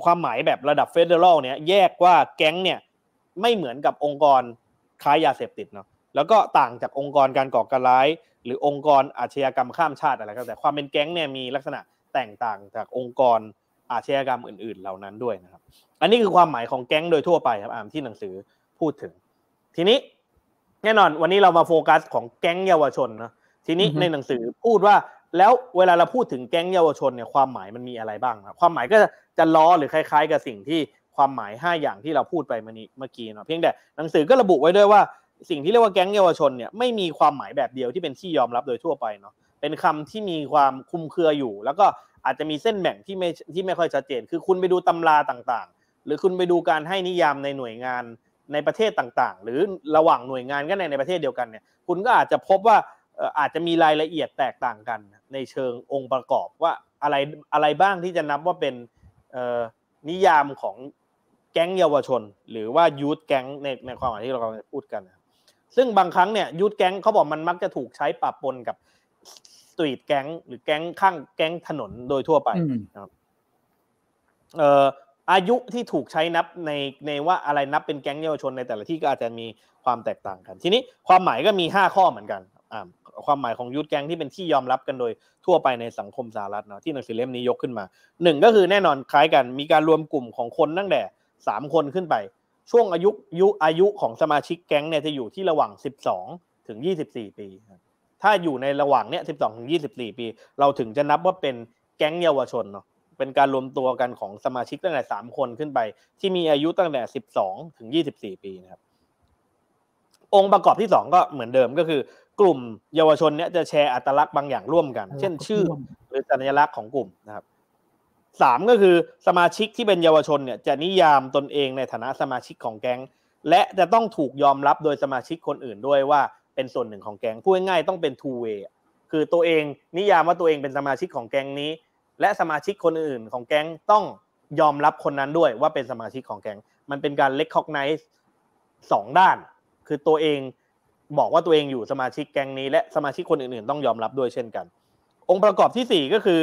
ความหมายแบบระดับเฟเดอรัลเนี่ยแยกว่าแก๊งเนี่ยไม่เหมือนกับองค์กรค้ายาเสพติดเนาะแล้วก็ต่างจากองค์กรการก่อการร้าย หรือองค์กรอาชญากรรมข้ามชาติอะไรก็แต่ความเป็นแก๊งเนี่ยมีลักษณะแตกต่างจากองค์กรอาชญากรรมอื่น ๆ เหล่านั้นด้วยนะครับ อันนี้คือความหมายของแก๊งโดยทั่วไปครับอามที่หนังสือพูดถึง ทีนี้แน่นอนวันนี้เรามาโฟกัสของแก๊งเยาวชนนะทีนี้ในหนังสือพูดว่าแล้วเวลาเราพูดถึงแก๊งเยาวชนเนี่ยความหมายมันมีอะไรบ้างครับความหมายก็จะล้อหรือคล้าย ๆ กับสิ่งที่ความหมาย 5 อย่างที่เราพูดไปเมื่อกี้เนาะเพียงแต่หนังสือก็ระบุไว้ด้วยว่าสิ่งที่เรียกว่าแก๊งเยาวชนเนี่ยไม่มีความหมายแบบเดียวที่เป็นที่ยอมรับโดยทั่วไปเนาะเป็นคำที่มีความคุมเครืออยู่ แล้วก็อาจจะมีเส้นแบ่งที่ไม่ที่ไม่ค่อยชัดเจน คือคุณไปดูตำราต่างๆ หรือคุณไปดูการให้นิยามในหน่วยงาน ในประเทศต่างๆ หรือระหว่างหน่วยงานก็ในในประเทศเดียวกันเนี่ยคุณก็อาจจะพบว่าอาจจะมีรายละเอียดแตกต่างกัน ในเชิงองค์ประกอบว่าอะไรอะไรบ้างที่จะนับว่าเป็นนิยามของแก๊งเยาวชน หรือว่ายูทแก๊งในในความหมายที่เรากำลังพูดกันซึ่งบางครั้งเนี่ยยูทแก๊งเขาบอกมันมักจะถูกใช้ปะปนกับสตรีทแก๊งหรือแก๊งข้างแก๊งถนนโดยทั่วไปนะครับเอายุที่ถูกใช้นับในในว่าอะไรนับเป็นแก๊งเยาวชนในแต่ละที่ก็อาจจะมีความแตกต่างกัน ทีนี้ความหมายก็มีห้าข้อเหมือนกันความหมายของยูทแก๊งที่เป็นที่ยอมรับกันโดยทั่วไปในสังคมสหรัฐเนาะที่หนังสือเล่มนี้ยกขึ้นมาหนึ่งก็คือแน่นอนคล้ายกัน มีการรวมกลุ่มของคนตั้งแต่สามคนขึ้นไป ช่วงอายุยุอายุของสมาชิกแก๊งเนี่ยจะอยู่ที่ระหว่างสิบสองถึงยี่สิบสี่ปี ถ้าอยู่ในระหว่างเนี้ยสิบสองถึงยี่สิบสี่ปี เราถึงจะนับว่าเป็นแก๊งเยาวชนเนาะ เป็นการรวมตัวกันของสมาชิกตั้งแต่สามคนขึ้นไป ที่มีอายุตั้งแต่สิบสองถึงยี่สิบสี่ปีนะครับ องค์ประกอบที่สองก็เหมือนเดิมก็คือกลุ่มเยาวชนเนี้ยจะแชร์อัตลักษณ์บางอย่างร่วมกัน เช่นชื่อหรือสัญลักษณ์ของกลุ่มนะครับสามก็คือสมาชิกที่เป็นเยาวชนเนี่ยจะนิยามตนเองในฐานะสมาชิกของแก๊ง และจะต้องถูกยอมรับโดยสมาชิกคนอื่นด้วยว่าเป็นส่วนหนึ่งของแก๊งพูดง่ายๆต้องเป็น two way คือตัวเองนิยามว่าตัวเองเป็นสมาชิกของแก๊งนี้ และสมาชิกคนอื่นของแก๊งต้องยอมรับคนนั้นด้วยว่าเป็นสมาชิกของแก๊งมันเป็นการ recognize สองด้าน คือตัวเองบอกว่าตัวเองอยู่สมาชิกแก๊งนี้ และสมาชิกคนอื่นๆ ต้องยอมรับด้วยเช่นกัน องค์ประกอบที่สี่ก็คือ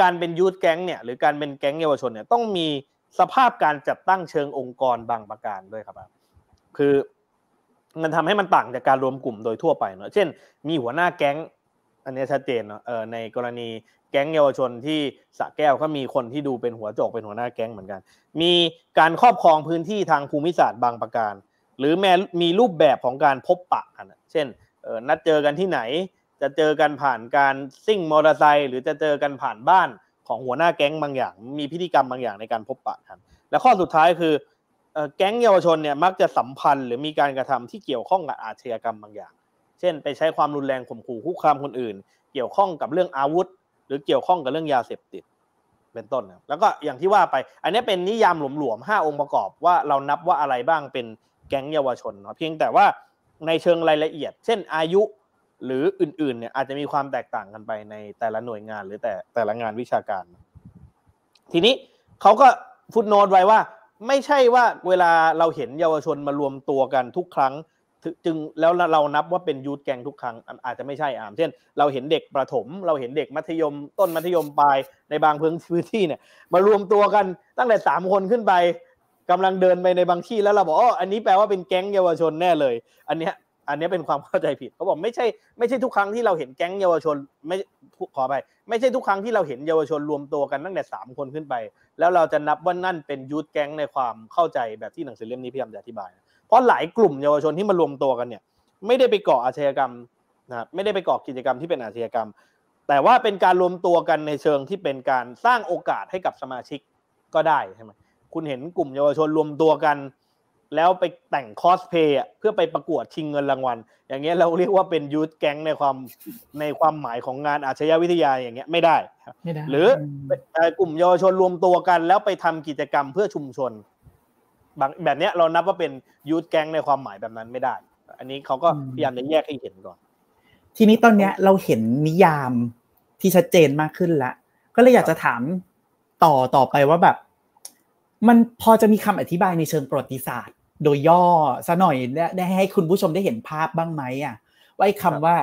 การเป็นยูทแก๊งเนี่ยหรือการเป็นแก๊งเยาวชนเนี่ยต้องมีสภาพการจัดตั้งเชิงองค์กรบางประการด้วยครับ คือมันทำให้มันต่างจากการรวมกลุ่มโดยทั่วไปเนาะเช่น มีหัวหน้าแก๊ง อันนี้ชัดเจนเนาะเออในกรณีแก๊งเยาวชนที่สะแก้วก็มีคนที่ดูเป็นหัวโจกเป็นหัวหน้าแก๊งเหมือนกัน มีการครอบครองพื้นที่ทางภูมิศาสตร์บางประการ หรือแม้มีรูปแบบของการพบปะกันเช่นนัดเจอกันที่ไหน จะเจอกันผ่านการซิ่งมอเตอร์ไซค์หรือจะเจอกันผ่านบ้านของหัวหน้าแก๊งบางอย่าง มีพิธีกรรมบางอย่างในการพบปะกันและข้อสุดท้ายคือแก๊งเยาวชนเนี่ยมักจะสัมพันธ์ หรือมีการกระทำที่เกี่ยวข้องกับอาชญากรรมบางอย่าง เช่น ไปใช้ความรุนแรงข่มขู่คุกคามคนอื่น เกี่ยวข้องกับเรื่องอาวุธ หรือเกี่ยวข้องกับเรื่องยาเสพติด เป็นต้นนะแล้วก็อย่างที่ว่าไป อันนี้เป็นนิยามหลวมๆห้าองค์ประกอบว่าเรานับว่าอะไรบ้างเป็นแก๊งเยาวชนเนาะเพียงแต่ว่าในเชิงรายละเอียด เช่นอายุหรืออื่นๆเนี่ยอาจจะมีความแตกต่างกันไปในแต่ละหน่วยงานหรือแต่แต่ละงานวิชาการ ทีนี้เขาก็ฟุตโนตไว้ว่า ไม่ใช่ว่าเวลาเราเห็นเยาวชนมารวมตัวกันทุกครั้ง จึงแล้วเรานับว่าเป็นยูทแกงทุกครั้งอาจจะไม่ใช่อ่ามเช่น เราเห็นเด็กประถม เราเห็นเด็กมัธยม ต้นมัธยมปลายในบางพื้นที่เนี่ย มารวมตัวกันตั้งแต่สามคนขึ้นไปกำลังเดินไปในบางที่แล้วเราบอกอ๋ออันนี้แปลว่าเป็นแก๊งเยาวชนแน่เลย อันเนี้ยอันนี้เป็นความเข้าใจผิดเขาบอกไม่ใช่ไม่ใช่ทุกครั้งที่เราเห็นแก๊งเยาวชนไม่ขอไปไม่ใช่ทุกครั้งที่เราเห็นเยาวชนรวมตัวกันตั้งแต่สามคนขึ้นไป แล้วเราจะนับว่านั่นเป็นยูทแก๊งในความเข้าใจแบบที่หนังสือเล่มนี้พยายามจะอธิบาย เพราะหลายกลุ่มเยาวชนที่มารวมตัวกันเนี่ยไม่ได้ไปก่ออาชญากรรมนะไม่ได้ไปก่อกิจกรรมที่เป็นอาชญากรรม แต่ว่าเป็นการรวมตัวกันในเชิงที่เป็นการสร้างโอกาสให้กับสมาชิกก็ได้ใช่ไหมคุณเห็นกลุ่มเยาวชนรวมตัวกัน แล้วไปแต่งคอสเพย์เพื่อไปประกวดชิงเงินรางวัล อย่างเงี้ยเราเรียกว่าเป็นยูทแก๊งในความในความหมายของงานอาชญาวิทยาอย่างเงี้ยไม่ได้ไม่ได้หรือกลุ่มเยาวชนรวมตัวกัน แล้วไปทำกิจกรรมเพื่อชุมชน บางแบบเนี้ยเรานับว่าเป็นยูทแก๊งในความหมายแบบนั้นไม่ได้ อันนี้เขาก็พยายามจะแยกให้เห็นก่อน ทีนี้ตอนเนี้ยเราเห็นนิยามที่ชัดเจนมากขึ้นแล้วก็เลยอยากจะถามต่อต่อไปว่าแบบ มันพอจะมีคำอธิบายในเชิงประวัติศาสตร์ โดยย่อซะหน่อยได้ให้คุณผู้ชมได้เห็นภาพบ้างไหมอะว่าไอ้คำว่า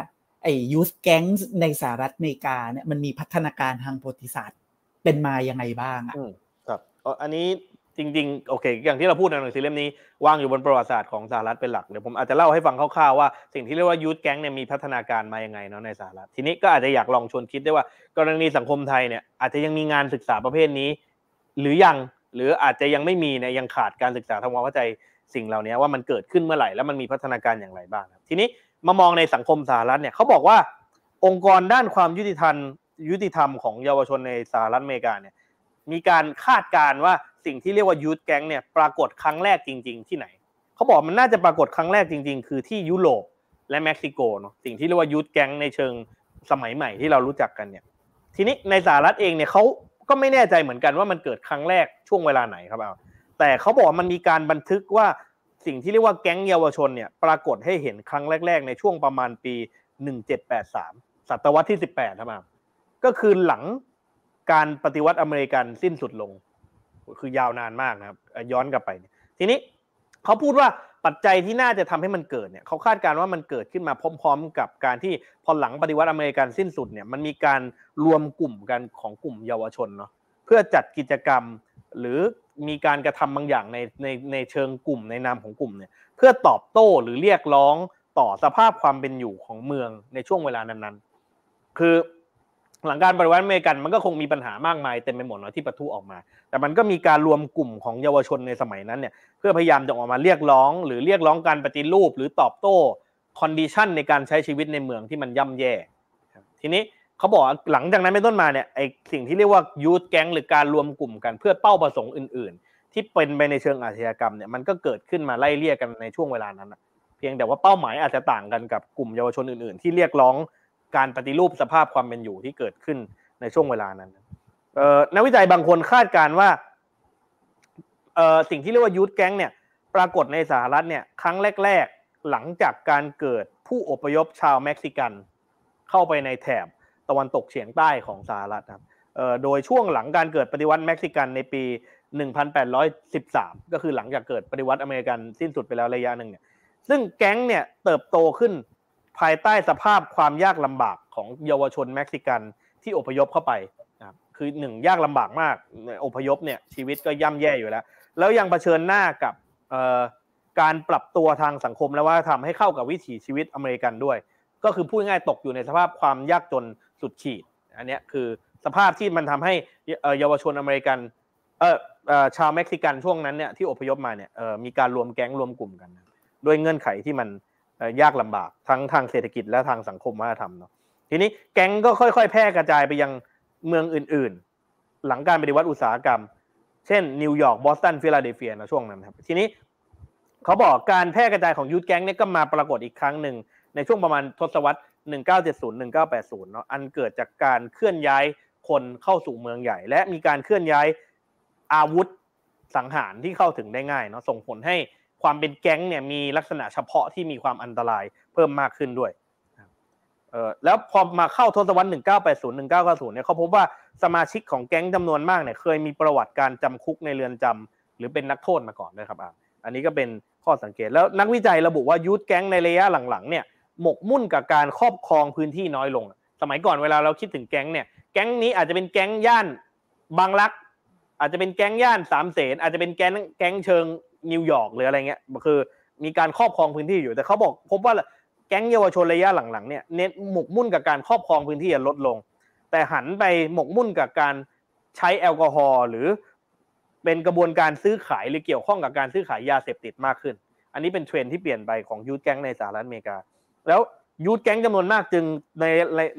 ไอ้ยูสแก๊งในสหรัฐอเมริกาเนี่ยมันมีพัฒนาการทางประวัติศาสตร์เป็นมายังไงบ้างอะครับอันนี้ จริงๆ โอเค อย่างที่เราพูดในหนังสือเล่มนี้วางอยู่บนประวัติศาสตร์ของสหรัฐเป็นหลักเดี๋ยวผมอาจจะเล่าให้ฟังคร่าวๆว่าสิ่งที่เรียกว่ายูทแก๊งเนี่ยมีพัฒนาการมายังไงเนาะในสหรัฐทีนี้ก็อาจจะอยากลองชวนคิดได้ว่ากรณีสังคมไทยเนี่ยอาจจะยังมีงานศึกษาประเภทนี้ หรือยังหรืออาจจะยังไม่มีเนี่ยยังขาดการศึกษาทำความเข้าใจสิ่งเหล่านี้ว่ามันเกิดขึ้นเมื่อไหร่แล้วมันมีพัฒนาการอย่างไรบ้างทีนี้มามองในสังคมสหรัฐเนี่ยเขาบอกว่าองค์กรด้านความยุติธรรมยุติธรรมของเยาวชนในสหรัฐอเมริกาเนี่ยมีการคาดการว่า สิ่งที่เรียกว่ายูทแก๊งเนี่ยปรากฏครั้งแรกจริง ๆ ที่ไหนเขาบอกมันน่าจะปรากฏครั้งแรกจริง ๆ คือที่ยุโรปและเม็กซิโกเนาะสิ่งที่เรียกว่ายูทแก๊งในเชิงสมัยใหม่ที่เรารู้จักกันเนี่ย ทีนี้ในสหรัฐเองเนี่ยเขาก็ไม่แน่ใจเหมือนกันว่ามันเกิดครั้งแรกช่วงเวลาไหนครับเอาแต่เขาบอกมันมีการบันทึกว่าสิ่งที่เรียกว่าแก๊งเยาวชนเนี่ยปรากฏให้เห็นครั้งแรก ๆ ในช่วงประมาณปี 1783 ศตวรรษที่ 18ครับก็คือหลังการปฏิวัติอเมริกันสิ้นสุดลง คือยาวนานมากนะครับย้อนกลับไป ทีนี้เขาพูดว่าปัจจัยที่น่าจะทำให้มันเกิดเนี่ยเขาคาดการณ์ว่ามันเกิดขึ้นมาพร้อม ๆ กับการที่พอหลังปฏิวัติอเมริกันสิ้นสุดเนี่ยมันมีการรวมกลุ่มกันของกลุ่มเยาวชนเนาะเพื่อจัดกิจกรรมหรือมีการกระทำบางอย่างในในในเชิงกลุ่มในนามของกลุ่มเนี่ยเพื่อตอบโต้หรือเรียกร้องต่อสภาพความเป็นอยู่ของเมืองในช่วงเวลานั้นๆ คือ หลังการปฏิวัติอเมริกันมันก็คงมีปัญหามากมายเต็มไปหมดเนาะที่ปะทุออกมา แต่มันก็มีการรวมกลุ่มของเยาวชนในสมัยนั้นเนี่ยเพื่อพยายามจะออกมาเรียกร้อง หรือเรียกร้องการปฏิรูป หรือตอบโต้ condition ในการใช้ชีวิตในเมืองที่มันย่ำแย่ทีนี้เขาบอกหลังจากนั้นเป็นต้นมาเนี่ยไอ้สิ่งที่เรียกว่า youth gang หรือการรวมกลุ่มกันเพื่อเป้าประสงค์อื่น ๆ ที่เป็นไปในเชิงอาชญากรรมเนี่ยมันก็เกิดขึ้นมาไล่เลี่ยกันในช่วงเวลานั้นเพียงแต่ว่าเป้าหมายอาจจะต่างกันกับกลุ่มเยาวชนอื่น ๆ ที่เรียกร้อง การปฏิรูปสภาพความเป็นอยู่ที่เกิดขึ้นในช่วงเวลานั้นนักวิจัยบางคนคาดการณ์ว่าสิ่งที่เรียกว่า youth gang เนี่ยปรากฏในสหรัฐเนี่ยครั้งแรก ๆ หลังจากการเกิดผู้อพยพชาวเม็กซิกัน เข้าไปในแถบตะวันตกเฉียงใต้ของสหรัฐครับโดยช่วงหลังการเกิดปฏิวัติเม็กซิกันในปี 1813 ก็คือหลังจากเกิดปฏิวัติอเมริกันสิ้นสุดไปแล้วระยะหนึ่งเนี่ยซึ่งแก๊งเนี่ยเติบโตขึ้น ภายใต้สภาพความยากลำบากของเยาวชนเม็กซิกันที่อพยพเข้าไปนะครับคือหนึ่งยากลำบากมากอพยพเนี่ยชีวิตก็ย่ำแย่อยู่แล้ว แล้วยังเผชิญหน้ากับการปรับตัวทางสังคมและว่าทำให้เข้ากับวิถีชีวิตอเมริกันด้วย ก็คือพูดง่ายตกอยู่ในสภาพความยากจนสุดขีดอันนี้คือสภาพที่มันทำให้เยาวชนอเมริกันเออชาวเม็กซิกันช่วงนั้นเนี่ยที่อพยพมาเนี่ยมีการรวมแก๊งรวมกลุ่มกัน ด้วยเงื่อนไขที่มัน ยากลำบากทั้งทางเศรษฐกิจและทางสังคมวัฒนธรรมเนาะทีนี้แก๊งก็ค่อยๆ แพร่กระจายไปยังเมืองอื่นๆ หลังการปฏิวัติอุตสาหกรรม เช่นนิวยอร์กบอสตันฟิลาเดลเฟียนะช่วงนั้นครับทีนี้เขาบอกการแพร่กระจายของ youth gang เนี่ยก็มาปรากฏอีกครั้งหนึ่งในช่วงประมาณทศวรรษ 1970 1980 เนาะอันเกิดจากการเคลื่อนย้ายคนเข้าสู่เมืองใหญ่ และมีการเคลื่อนย้ายอาวุธสังหารที่เข้าถึงได้ง่ายเนาะส่งผลให้ ความเป็นแก๊งเนี่ยมีลักษณะเฉพาะที่มีความอันตรายเพิ่มมากขึ้นด้วยเออแล้วพอมาเข้าทศวรรษ 1980 1990 เนี่ยเขาพบว่าสมาชิกของแก๊งจำนวนมากเนี่ยเคยมีประวัติการจำคุกในเรือนจำหรือเป็นนักโทษมาก่อนนะครับอ่อันนี้ก็เป็นข้อสังเกตแล้วนักวิจัยระบุว่ายูทแก๊งในระยะหลังๆเนี่ยหมกมุ่นกับการครอบครองพื้นที่น้อยลง สมัยก่อนเวลาเราคิดถึงแก๊งเนี่ยแก๊งนี้อาจจะเป็นแก๊งย่านบางรัก อาจจะเป็นแก๊งย่านสามเสนอาจจะเป็นแก๊งแก๊งเชิง นิวยอร์กหรืออะไรเงี้ยคือมีการครอบครองพื้นที่อยู่แต่เขาบอกพบว่าแก๊งเยาวชนระยะหลังๆเนี่ยเน้นหมกมุ่นกับการครอบครองพื้นที่ลดลง แต่หันไปหมกมุ่นกับการใช้แอลกอฮอล์หรือเป็นกระบวนการซื้อขายหรือเกี่ยวข้องกับการซื้อขายยาเสพติดมากขึ้น อันนี้เป็นเทรนที่เปลี่ยนไปของ youth gang ในสหรัฐอเมริกา แล้ว youth gang จำนวนมากจึงใน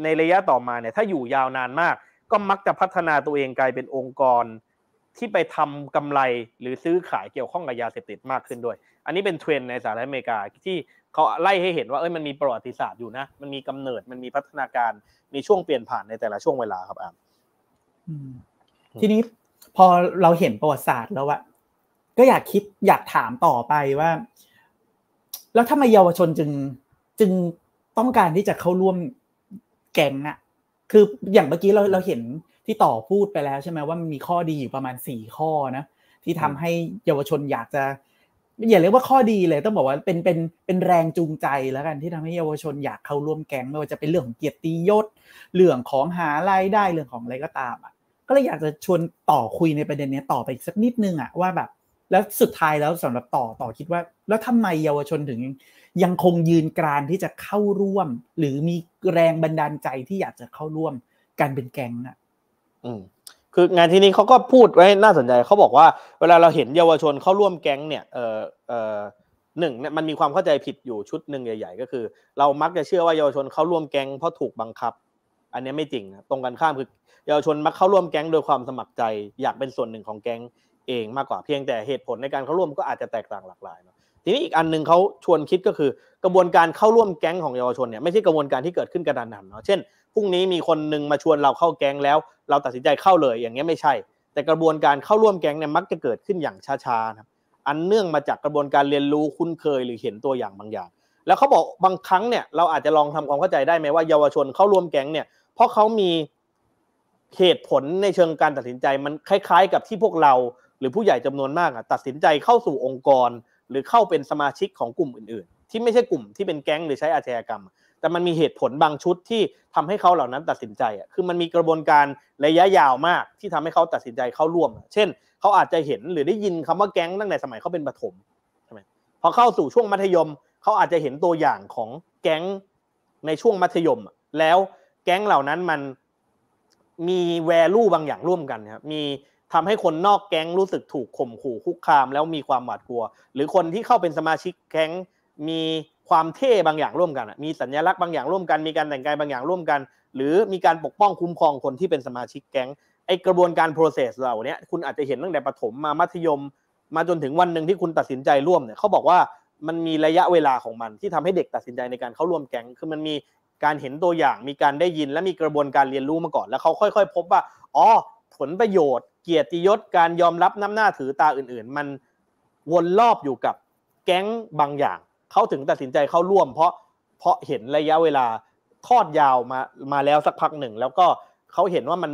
ในระยะต่อมาเนี่ยถ้าอยู่ยาวนานมาก ก็มักจะพัฒนาตัวเองกลายเป็นองค์กร ที่ไปทำกำไรหรือซื้อขายเกี่ยวข้องกับยาเสพติดมากขึ้นด้วย อันนี้เป็นเทรนในสหรัฐอเมริกาที่เขาไล่ให้เห็นว่าเอ้ยมันมีประวัติศาสตร์อยู่นะ มันมีกำเนิดมันมีพัฒนาการมีช่วงเปลี่ยนผ่านในแต่ละช่วงเวลาครับอ่าทีนี้พอเราเห็นประวัติศาสตร์แล้วอะก็อยากคิดอยากถามต่อไปว่าแแล้วทำไมเยาวชนจึงจึงต้องการที่จะเข้าร่วมแก๊งอะคืออย่างเมื่อกี้เราเราเห็น ที่ต่อพูดไปแล้วใช่ไหมว่ามันมีข้อดีอยู่ประมาณสี่ข้อนะที่ทำให้เยาวชนอยากจะอย่าเรียกว่าข้อดีเลยต้องบอกว่าเป็นเป็นเป็นแรงจูงใจแล้วกันที่ทำให้เยาวชนอยากเข้าร่วมแก๊งไม่ว่าจะเป็นเรื่องของเกียรติยศเรื่องของหารายได้เรื่องของอะไรก็ตามอะก็เลยอยากจะชวนต่อคุยในประเด็นนี้ต่อไปอีกสักนิดนึงอะว่าแบบ แล้วสุดท้ายแล้วสำหรับต่อต่อคิดว่า แล้วทำไมเยาวชนถึง ยังคงยืนกรานที่จะเข้าร่วม หรือมีแรงบันดาลใจที่อยากจะเข้าร่วมการเป็นแก๊งอะ อืมคืองานที่นี้เขาก็พูดไว้น่าสนใจเขาบอกว่า เวลาเราเห็นเยาวชนเข้าร่วมแก๊งเนี่ยเออเออหนึ่งเนี่ยมันมีความเข้าใจผิดอยู่ชุดหนึ่งใหญ่ ๆ ก็คือ เรามักจะเชื่อว่าเยาวชนเข้าร่วมแก๊งเพราะถูกบังคับ อันนี้ไม่จริงนะตรงกันข้ามคือเยาวชนมักเข้าร่วมแก๊งโดยความสมัครใจ อยากเป็นส่วนหนึ่งของแก๊งเองมากกว่าเพียงแต่เหตุผลในการเข้าร่วมก็อาจจะแตกต่างหลากหลายเนาะทีนี้อีกอันหนึ่งเขาชวนคิดก็คือ กระบวนการเข้าร่วมแก๊งของเยาวชนเนี่ยไม่ใช่กระบวนการที่เกิดขึ้นกระดานหันเนาะเช่น รุ่งนี้มีคนนึงมาชวนเราเข้าแก๊งแล้ว เราตัดสินใจเข้าเลยอย่างเงี้ยไม่ใช่ แต่กระบวนการเข้าร่วมแก๊งเนี่ยมักจะเกิดขึ้นอย่างช้าๆครับอันเนื่องมาจากกระบวนการเรียนรู้คุ้นเคยหรือเห็นตัวอย่างบางอย่าง แล้วเขาบอกบางครั้งเนี่ยเราอาจจะลองทำความเข้าใจได้ไหมว่าเยาวชนเข้าร่วมแก๊งเนี่ยเพราะเขามีเหตุผลในเชิงการตัดสินใจมันคล้าย ๆ กับที่พวกเรา หรือผู้ใหญ่จำนวนมากอะตัดสินใจเข้าสู่องค์กร หรือเข้าเป็นสมาชิกของกลุ่มอื่น ๆ ที่ไม่ใช่กลุ่มที่เป็นแก๊งหรือใช้อาชญากรรม แต่มันมีเหตุผลบางชุดที่ทำให้เขาเหล่านั้นตัดสินใจอะคือมันมีกระบวนการระยะยาวมากที่ทำให้เขาตัดสินใจเข้าร่วม เช่นเขาอาจจะเห็นหรือได้ยินคำว่าแก๊งตั้งแต่สมัยเขาเป็นประถมใช่ไหมพอเข้าสู่ช่วงมัธยมเขาอาจจะเห็นตัวอย่างของแก๊งในช่วงมัธยม แล้วแก๊งเหล่านั้นมันมีแวลูบางอย่างร่วมกันครับมีทำให้คนนอกแก๊งรู้สึกถูกข่มขู่คุกคาม แล้วมีความหวาดกลัว หรือคนที่เข้าเป็นสมาชิกแก๊ง มีความเท่บางอย่างร่วมกันมีสัญลักษณ์บางอย่างร่วมกัน มีการแต่งกายบางอย่างร่วมกัน หรือมีการปกป้องคุ้มครองคนที่เป็นสมาชิกแก๊งไอกระบวนการ process เหล่านี้คุณอาจจะเห็นตั้งแต่ประถมมามัธยม มาจนถึงวันหนึ่งที่คุณตัดสินใจร่วมเนี่ยเขาบอกว่ามันมีระยะเวลาของมันที่ทำให้เด็กตัดสินใจในการเข้าร่วมแก๊งคือมันมีการเห็นตัวอย่างมีการได้ยินและมีกระบวนการเรียนรู้มาก่อน แล้วเขาค่อย ๆ พบว่าอ๋อผลประโยชน์ เกียรติยศการยอมรับน้ำหน้าถือตาอื่น ๆ มันวนรอบอยู่กับแก๊งบางอย่าง เขาถึงตัดสินใจเข้าร่วม เพราะเพราะเห็นระยะเวลาทอดยาวมามาแล้วสักพักหนึ่ง แล้วก็เขาเห็นว่ามัน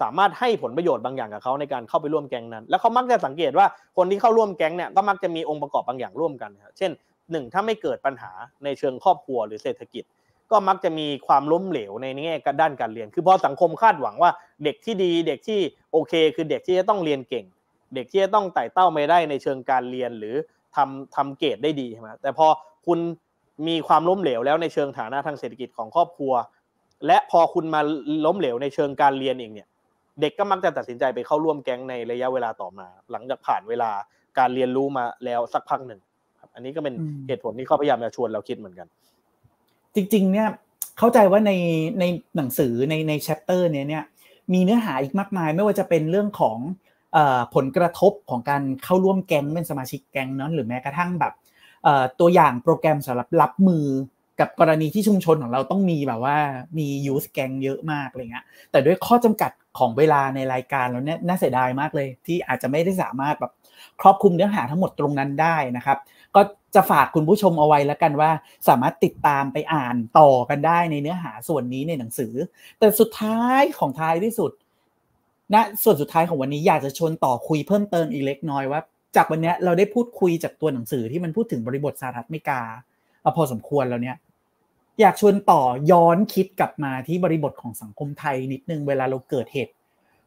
สามารถให้ผลประโยชน์บางอย่างกับเขาในการเข้าไปร่วมแก๊งนั้น แล้วเขามักจะสังเกตว่าคนที่เข้าร่วมแก๊งเนี่ยก็มักจะมีองค์ประกอบบางอย่างร่วมกันครับเช่นหนึ่งถ้าไม่เกิดปัญหาในเชิงครอบครัวหรือเศรษฐกิจ ก็มักจะมีความล้มเหลวในแง่ด้านการเรียน คือพอสังคมคาดหวังว่าเด็กที่ดีเด็กที่โอเค คือเด็กที่จะต้องเรียนเก่ง เด็กที่จะต้องไต่เต้าไม่ได้ในเชิงการเรียนหรือ ทำทำเกรดได้ดีใช่ไหมแต่พอคุณมีความล้มเหลวแล้วในเชิงฐานะทางเศรษฐกิจของครอบครัว และพอคุณมาล้มเหลวในเชิงการเรียนเองเนี่ย เด็กก็มักจะตัดสินใจไปเข้าร่วมแก๊งในระยะเวลาต่อมา หลังจากผ่านเวลาการเรียนรู้มาแล้วสักพักหนึ่งครับอันนี้ก็เป็นเหตุผลที่เขาพยายามจะชวนเราคิดเหมือนกัน จริง ๆ เนี่ยเข้าใจว่าในในหนังสือในในแชปเตอร์เนี้ยเนี่ยมีเนื้อหาอีกมากมาย ไม่ว่าจะเป็นเรื่องของ ผลกระทบของการเข้าร่วมแก๊งเป็นสมาชิกแก๊งนั้นหรือแม้กระทั่งแบบตัวอย่างโปรแกรมสำหรับรับมือกับกรณีที่ชุมชนของเราต้องมีแบบว่ามียูสแกงเยอะมากอะไรเงี้ยแต่ด้วยข้อจำกัดของเวลาในรายการเราเนี่ยน่าเสียดายมากเลย ที่อาจจะไม่ได้สามารถแบบครอบคลุมเนื้อหาทั้งหมดตรงนั้นได้นะครับ ก็จะฝากคุณผู้ชมเอาไว้แล้วกันว่า สามารถติดตามไปอ่านต่อกันได้ในเนื้อหาส่วนนี้ในหนังสือ แต่สุดท้ายของท้ายที่สุด นะส่วนสุดท้ายของวันนี้อยากจะชวนต่อคุยเพิ่มเติมอีกเล็กน้อยว่า จากวันนี้เราได้พูดคุยจากตัวหนังสือที่มันพูดถึงบริบทสหรัฐอเมริกาพอสมควรแล้วเนี่ยอยากชวนต่อย้อนคิดกลับมาที่บริบทของสังคมไทยนิดนึงเวลาเราเกิดเหตุ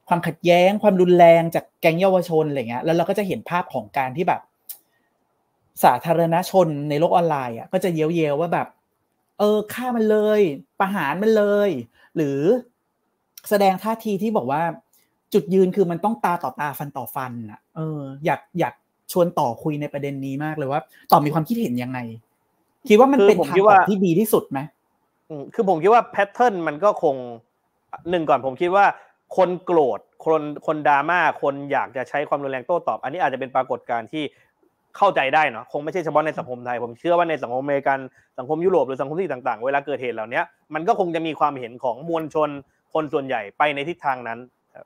ความขัดแย้ง ความรุนแรงจากแก๊งเยาวชนอะไรเงี้ยแล้วเราก็จะเห็นภาพของการที่แบบ สาธารณชนในโลกออนไลน์อะก็จะเย้วๆว่าแบบ เออฆ่ามันเลย ประหารมันเลย หรือแสดงท่าทีที่บอกว่า จุดยืนคือมันต้องตาต่อตาฟันต่อฟันอะเอออยากอยากชวนต่อคุยในประเด็นนี้มากเลยว่าต่อมีความคิดเห็นยังไง คิดว่ามันเป็นทางออกที่ดีที่สุดไหมคือผมคิดว่า pattern มันก็คงหนึ่งก่อนผมคิดว่า คนโกรธคนคนดราม่าคนอยากจะใช้ความรุนแรงโต้ตอบ อันนี้อาจจะเป็นปรากฏการณ์ที่เข้าใจได้เนาะคงไม่ใช่เฉพาะในสังคมไทย ผมเชื่อว่าในสังคมอเมริกันสังคมยุโรปหรือสังคมที่ต่างๆ เวลาเกิดเหตุเหล่านี้มันก็คงจะมีความเห็นของมวลชนคนส่วนใหญ่ไปในทิศทางนั้น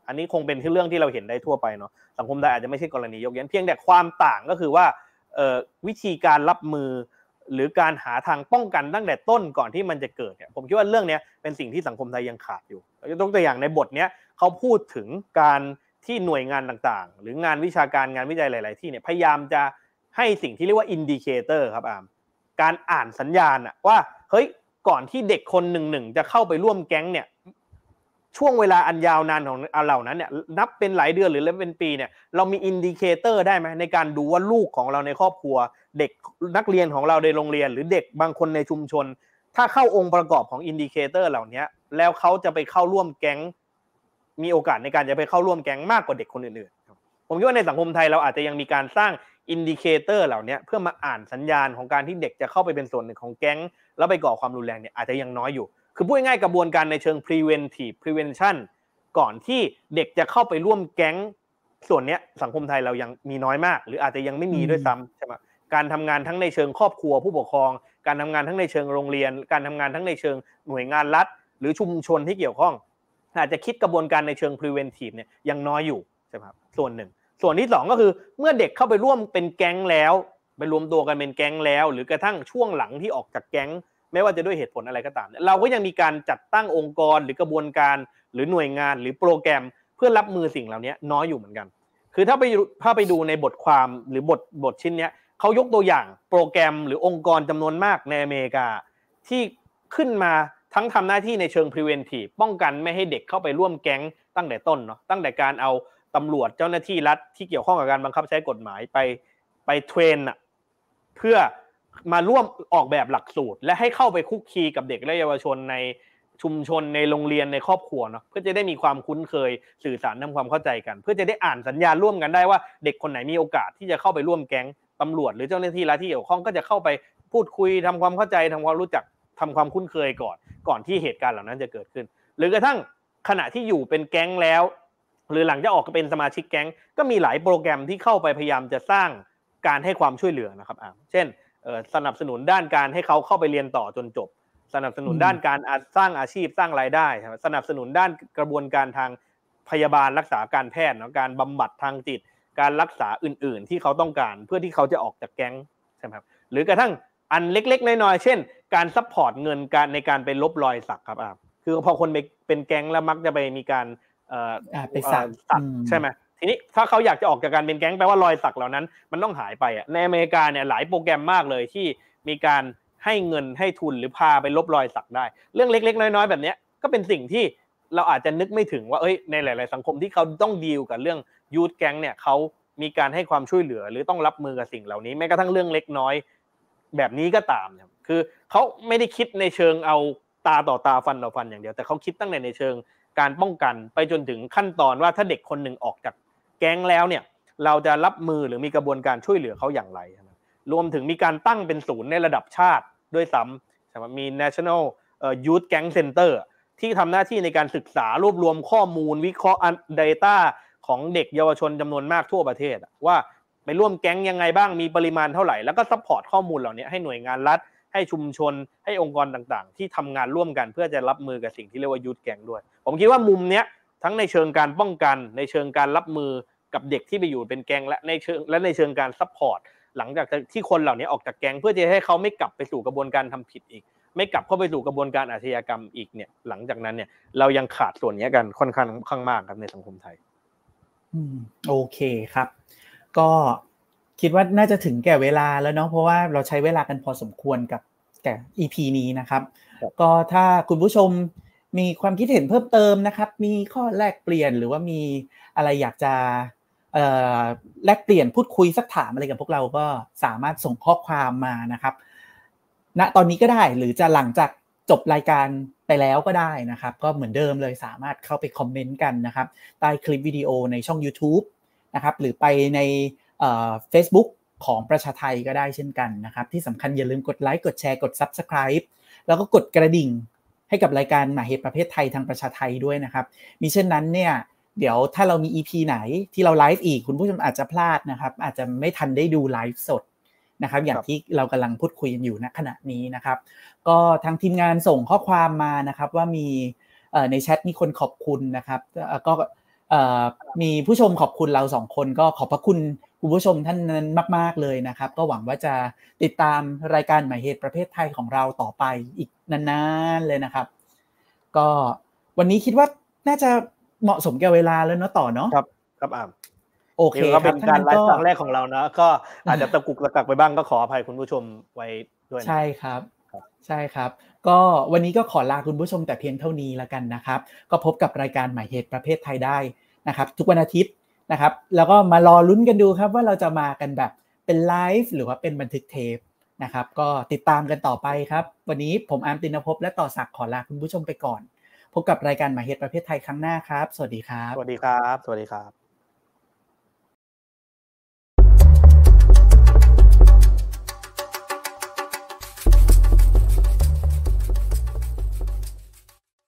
อันนี้คงเป็นเรื่องที่เราเห็นได้ทั่วไปเนาะสังคมไทยอาจจะไม่ใช่กรณียกเว้นเพียงแต่ความต่างก็คือว่าวิธีการรับมือ หรือการหาทางป้องกันตั้งแต่ต้นก่อนที่มันจะเกิดเนี่ยผมคิดว่าเรื่องนี้เป็นสิ่งที่สังคมไทยยังขาดอยู่ยกตัวอย่างในบทเนี้ยเขาพูดถึงการที่หน่วยงานต่างๆ หรืองานวิชาการงานวิจัยหลาย ๆ ที่เนี่ยพยายามจะให้สิ่งที่เรียกว่า indicator ครับอามการอ่านสัญญาณอะว่าเฮ้ยก่อนที่เด็กคนหนึ่งหนึ่งจะเข้าไปร่วมแก๊งเนี่ย ช่วงเวลาอันยาวนานของเหล่านั้นเนี่ยนับเป็นหลายเดือนหรือเป็นปีเนี่ยเรามี indicator ได้ไหมในการดูว่าลูกของเราในครอบครัว เด็กนักเรียนของเราในโรงเรียน หรือเด็กบางคนในชุมชน ถ้าเข้าองค์ประกอบของ indicator เหล่านี้แล้วเขาจะไปเข้าร่วมแก๊ง มีโอกาสในการจะไปเข้าร่วมแก๊งมากกว่าเด็กคนอื่นๆผมคิดว่าในสังคมไทยเราอาจจะยังมีการสร้าง indicator เหล่านี้เพื่อมาอ่านสัญญาณของการที่เด็กจะเข้าไปเป็นส่วนหนึ่งของแก๊ง แล้วไปก่อความรุนแรงเนี่ยอาจจะยังน้อยอยู่ คือพูดง่ายๆกระบวนการในเชิง preventive prevention ก่อนที่เด็กจะเข้าไปร่วมแก๊งส่วนนี้สังคมไทยเรายังมีน้อยมาก หรืออาจจะยังไม่มีด้วยซ้ำใช่ไหมการทำงานทั้งในเชิงครอบครัวผู้ปกครอง การทำงานทั้งในเชิงโรงเรียน การทำงานทั้งในเชิงหน่วยงานรัฐ หรือชุมชนที่เกี่ยวข้อง อาจจะคิดกระบวนการในเชิง preventive เนี่ยยังน้อยอยู่ใช่ไหมครับส่วนหนึ่ง ส่วนที่สองก็คือเมื่อเด็กเข้าไปร่วมเป็นแก๊งแล้ว ไปรวมตัวกันเป็นแก๊งแล้ว หรือกระทั่งช่วงหลังที่ออกจากแก๊ง ไม่ว่าจะด้วยเหตุผลอะไรก็ตาม เราก็ยังมีการจัดตั้งองค์กรหรือกระบวนการหรือหน่วยงานหรือโปรแกรมเพื่อรับมือสิ่งเหล่านี้น้อยอยู่เหมือนกัน คือถ้าไปถ้าไปดูในบทความหรือบทบทชิ้นนี้เขายกตัวอย่างโปรแกรมหรือองค์กรจำนวนมากในอเมริกา ที่ขึ้นมาทั้งทำหน้าที่ในเชิง preventive ป้องกันไม่ให้เด็กเข้าไปร่วมแก๊งตั้งแต่ต้นเนาะตั้งแต่การเอาตำรวจเจ้าหน้าที่รัฐที่เกี่ยวข้องกับการบังคับใช้กฎหมายไปไปเทรนอะเพื่อ มาร่วมออกแบบหลักสูตร และให้เข้าไปคุกคีกับเด็กและเยาวชนในชุมชนในโรงเรียนในครอบครัวเนาะเพื่อจะได้มีความคุ้นเคยสื่อสารทำความเข้าใจกัน เพื่อจะได้อ่านสัญญาร่วมกันได้ว่า เด็กคนไหนมีโอกาสที่จะเข้าไปร่วมแก๊งตำรวจ หรือเจ้าหน้าที่รัฐที่เกี่ยวข้องก็จะเข้าไปพูดคุยทำความเข้าใจทำความรู้จักทำความคุ้นเคยก่อน ก่อนที่เหตุการณ์เหล่านั้นจะเกิดขึ้น หรือกระทั่งขณะที่อยู่เป็นแก๊งแล้ว หรือหลังจะออกเป็นสมาชิกแก๊ง ก็มีหลายโปรแกรมที่เข้าไปพยายามจะสร้างการให้ความช่วยเหลือนะครับอ่าเช่น สนับสนุนด้านการให้เขาเข้าไปเรียนต่อจนจบ สนับสนุนด้านการสร้างอาชีพสร้างรายได้สนับสนุนด้านกระบวนการทางพยาบาลรักษาการแพทย์เนาะการบำบัดทางจิต การรักษาอื่น ๆ ที่เขาต้องการเพื่อที่เขาจะออกจากแก๊งใช่ไหมครับหรือกระทั่งอันเล็กๆน้อยๆเช่น การ support เงินการในการไปลบรอยสักครับอ่าคือพอคนไปเป็นแก๊งแล้วมักจะไปมีการเอ่อไปสักใช่ไหม ทีนี้ถ้าเขาอยากจะออกจากการเป็นแก๊งแปลว่ารอยสักเหล่านั้น มันต้องหายไปอะในอเมริกาเนี่ยหลายโปรแกรมมากเลยที่มีการให้เงินให้ทุนหรือพาไปลบรอยสักได้ เรื่องเล็ก ๆ น้อยๆ แบบนี้ก็เป็นสิ่งที่เราอาจจะนึกไม่ถึงว่าเอ้ยในหลาย ๆ สังคมที่เขาต้องดีลกับเรื่องยูทแก๊งเนี่ยเขามีการให้ความช่วยเหลือ หรือต้องรับมือกับสิ่งเหล่านี้แม้กระทั่งเรื่องเล็กน้อย แบบนี้ก็ตามคือเขาไม่ได้คิดในเชิงเอาตาต่อตาฟันต่อฟันอย่างเดียวแต่เขาคิดตั้งแต่ในเชิงการป้องกันไปจนถึงขั้นตอนว่าถ้าเด็กคนหนึ่งออกจาก แก๊งแล้วเนี่ยเราจะรับมือหรือมีกระบวนการช่วยเหลือเขาอย่างไร รวมถึงมีการตั้งเป็นศูนย์ในระดับชาติด้วยซ้ำใช่ไหมมี National Youth Gang Center ที่ทำหน้าที่ในการศึกษารวบรวมข้อมูลวิเคราะห์ Data ของเด็กเยาวชนจำนวนมากทั่วประเทศ ว่าไปร่วมแก๊งยังไงบ้างมีปริมาณเท่าไหร่ แล้วก็ support ข้อมูลเหล่านี้ให้หน่วยงานรัฐ ให้ชุมชน ให้องค์กรต่างๆ ที่ทำงานร่วมกันเพื่อจะรับมือกับสิ่งที่เรียกว่า youth gang ด้วย ผมคิดว่ามุมเนี้ยทั้งในเชิงการป้องกันในเชิงการรับมือ กับเด็กที่ไปอยู่เป็นแก๊งและในเชิงและในเชิงการ supportหลังจากที่คนเหล่านี้ออกจากแก๊งเพื่อจะให้เขาไม่กลับไปสู่กระบวนการทำผิดอีก ไม่กลับเข้าไปสู่กระบวนการอาชญากรรมอีกเนี่ย หลังจากนั้นเนี่ยเรายังขาดส่วนนี้กันค่อนข้างข้างมากครับในสังคมไทยอืมโอเคครับ ก็คิดว่าน่าจะถึงแก่เวลาแล้วเนาะเพราะว่าเราใช้เวลากันพอสมควรกับแก่ EP นี้นะครับ ก็ถ้าคุณผู้ชมมีความคิดเห็นเพิ่มเติมนะครับ มีข้อแลกเปลี่ยนหรือว่ามีอะไรอยากจะ แลกเปลี่ยนพูดคุยซักถามอะไรกับพวกเราก็สามารถส่งข้อความมานะครับณตอนนี้ก็ได้หรือจะหลังจากจบรายการไปแล้วก็ได้นะครับ ก็เหมือนเดิมเลยสามารถเข้าไปคอมเมนต์กันนะครับ ใต้คลิปวิดีโอในช่อง YouTube นะครับหรือไปในเฟซบุ๊กของประชาไทก็ได้เช่นกันนะครับ ที่สำคัญอย่าลืมกดไลค์กดแชร์กด subscribe แล้วก็กดกระดิ่งให้กับรายการหมาเหตุประเภทไทยทางประชาไทยด้วยนะครับ มิเช่นนั้นเนี่ย เดี๋ยวถ้าเรามี EP ไหนที่เราไลฟ์อีกคุณผู้ชมอาจจะพลาดนะครับ อาจจะไม่ทันได้ดูไลฟ์สดนะครับ อย่างที่เรากำลังพูดคุยกันอยู่ณขณะนี้นะครับ ก็ทางทีมงานส่งข้อความมานะครับ ว่ามีในแชทมีคนขอบคุณนะครับก็มีผู้ชมขอบคุณเราสองคนก็ขอบพระคุณคุณผู้ชมท่านนั้นมาก ๆเลยนะครับ ก็หวังว่าจะติดตามรายการหมายเหตุประเภทไทยของเราต่อไปอีกนานๆเลยนะครับ ก็วันนี้คิดว่าน่าจะ เหมาะสมแก่เวลาแล้วเนาะต่อเนาะครับ ครับอามโอเคนี่ก็ครัเป็บนท่านการนั้นไลก็ฟ์ครั้งแรกของเรานะ ก็อาจจะตะกุกตะกักไปบ้างก็ขออภัยคุณผู้ชมไว้ด้วยนะใช่ครับครับใช่ครับ ก็วันนี้ก็ขอลาคุณผู้ชมแต่เพียงเท่านี้แล้วกันนะครับ ก็พบกับรายการหมายเหตุประเภทไทยได้นะครับ ทุกวันอาทิตย์นะครับ แล้วก็มารอลุ้นกันดูครับว่าเราจะมากันแบบเป็นไลฟ์หรือว่าเป็นบันทึกเทปนะครับ ก็ติดตามกันต่อไปครับ วันนี้ผมอาร์มตินภพและต่อศักดิ์ขอลาคุณผู้ชมไปก่อน พบกับรายการหมายเหตุประเภทไทยครั้งหน้าครับ สวัสดีครับ สวัสดีครับ สวัสดีครับ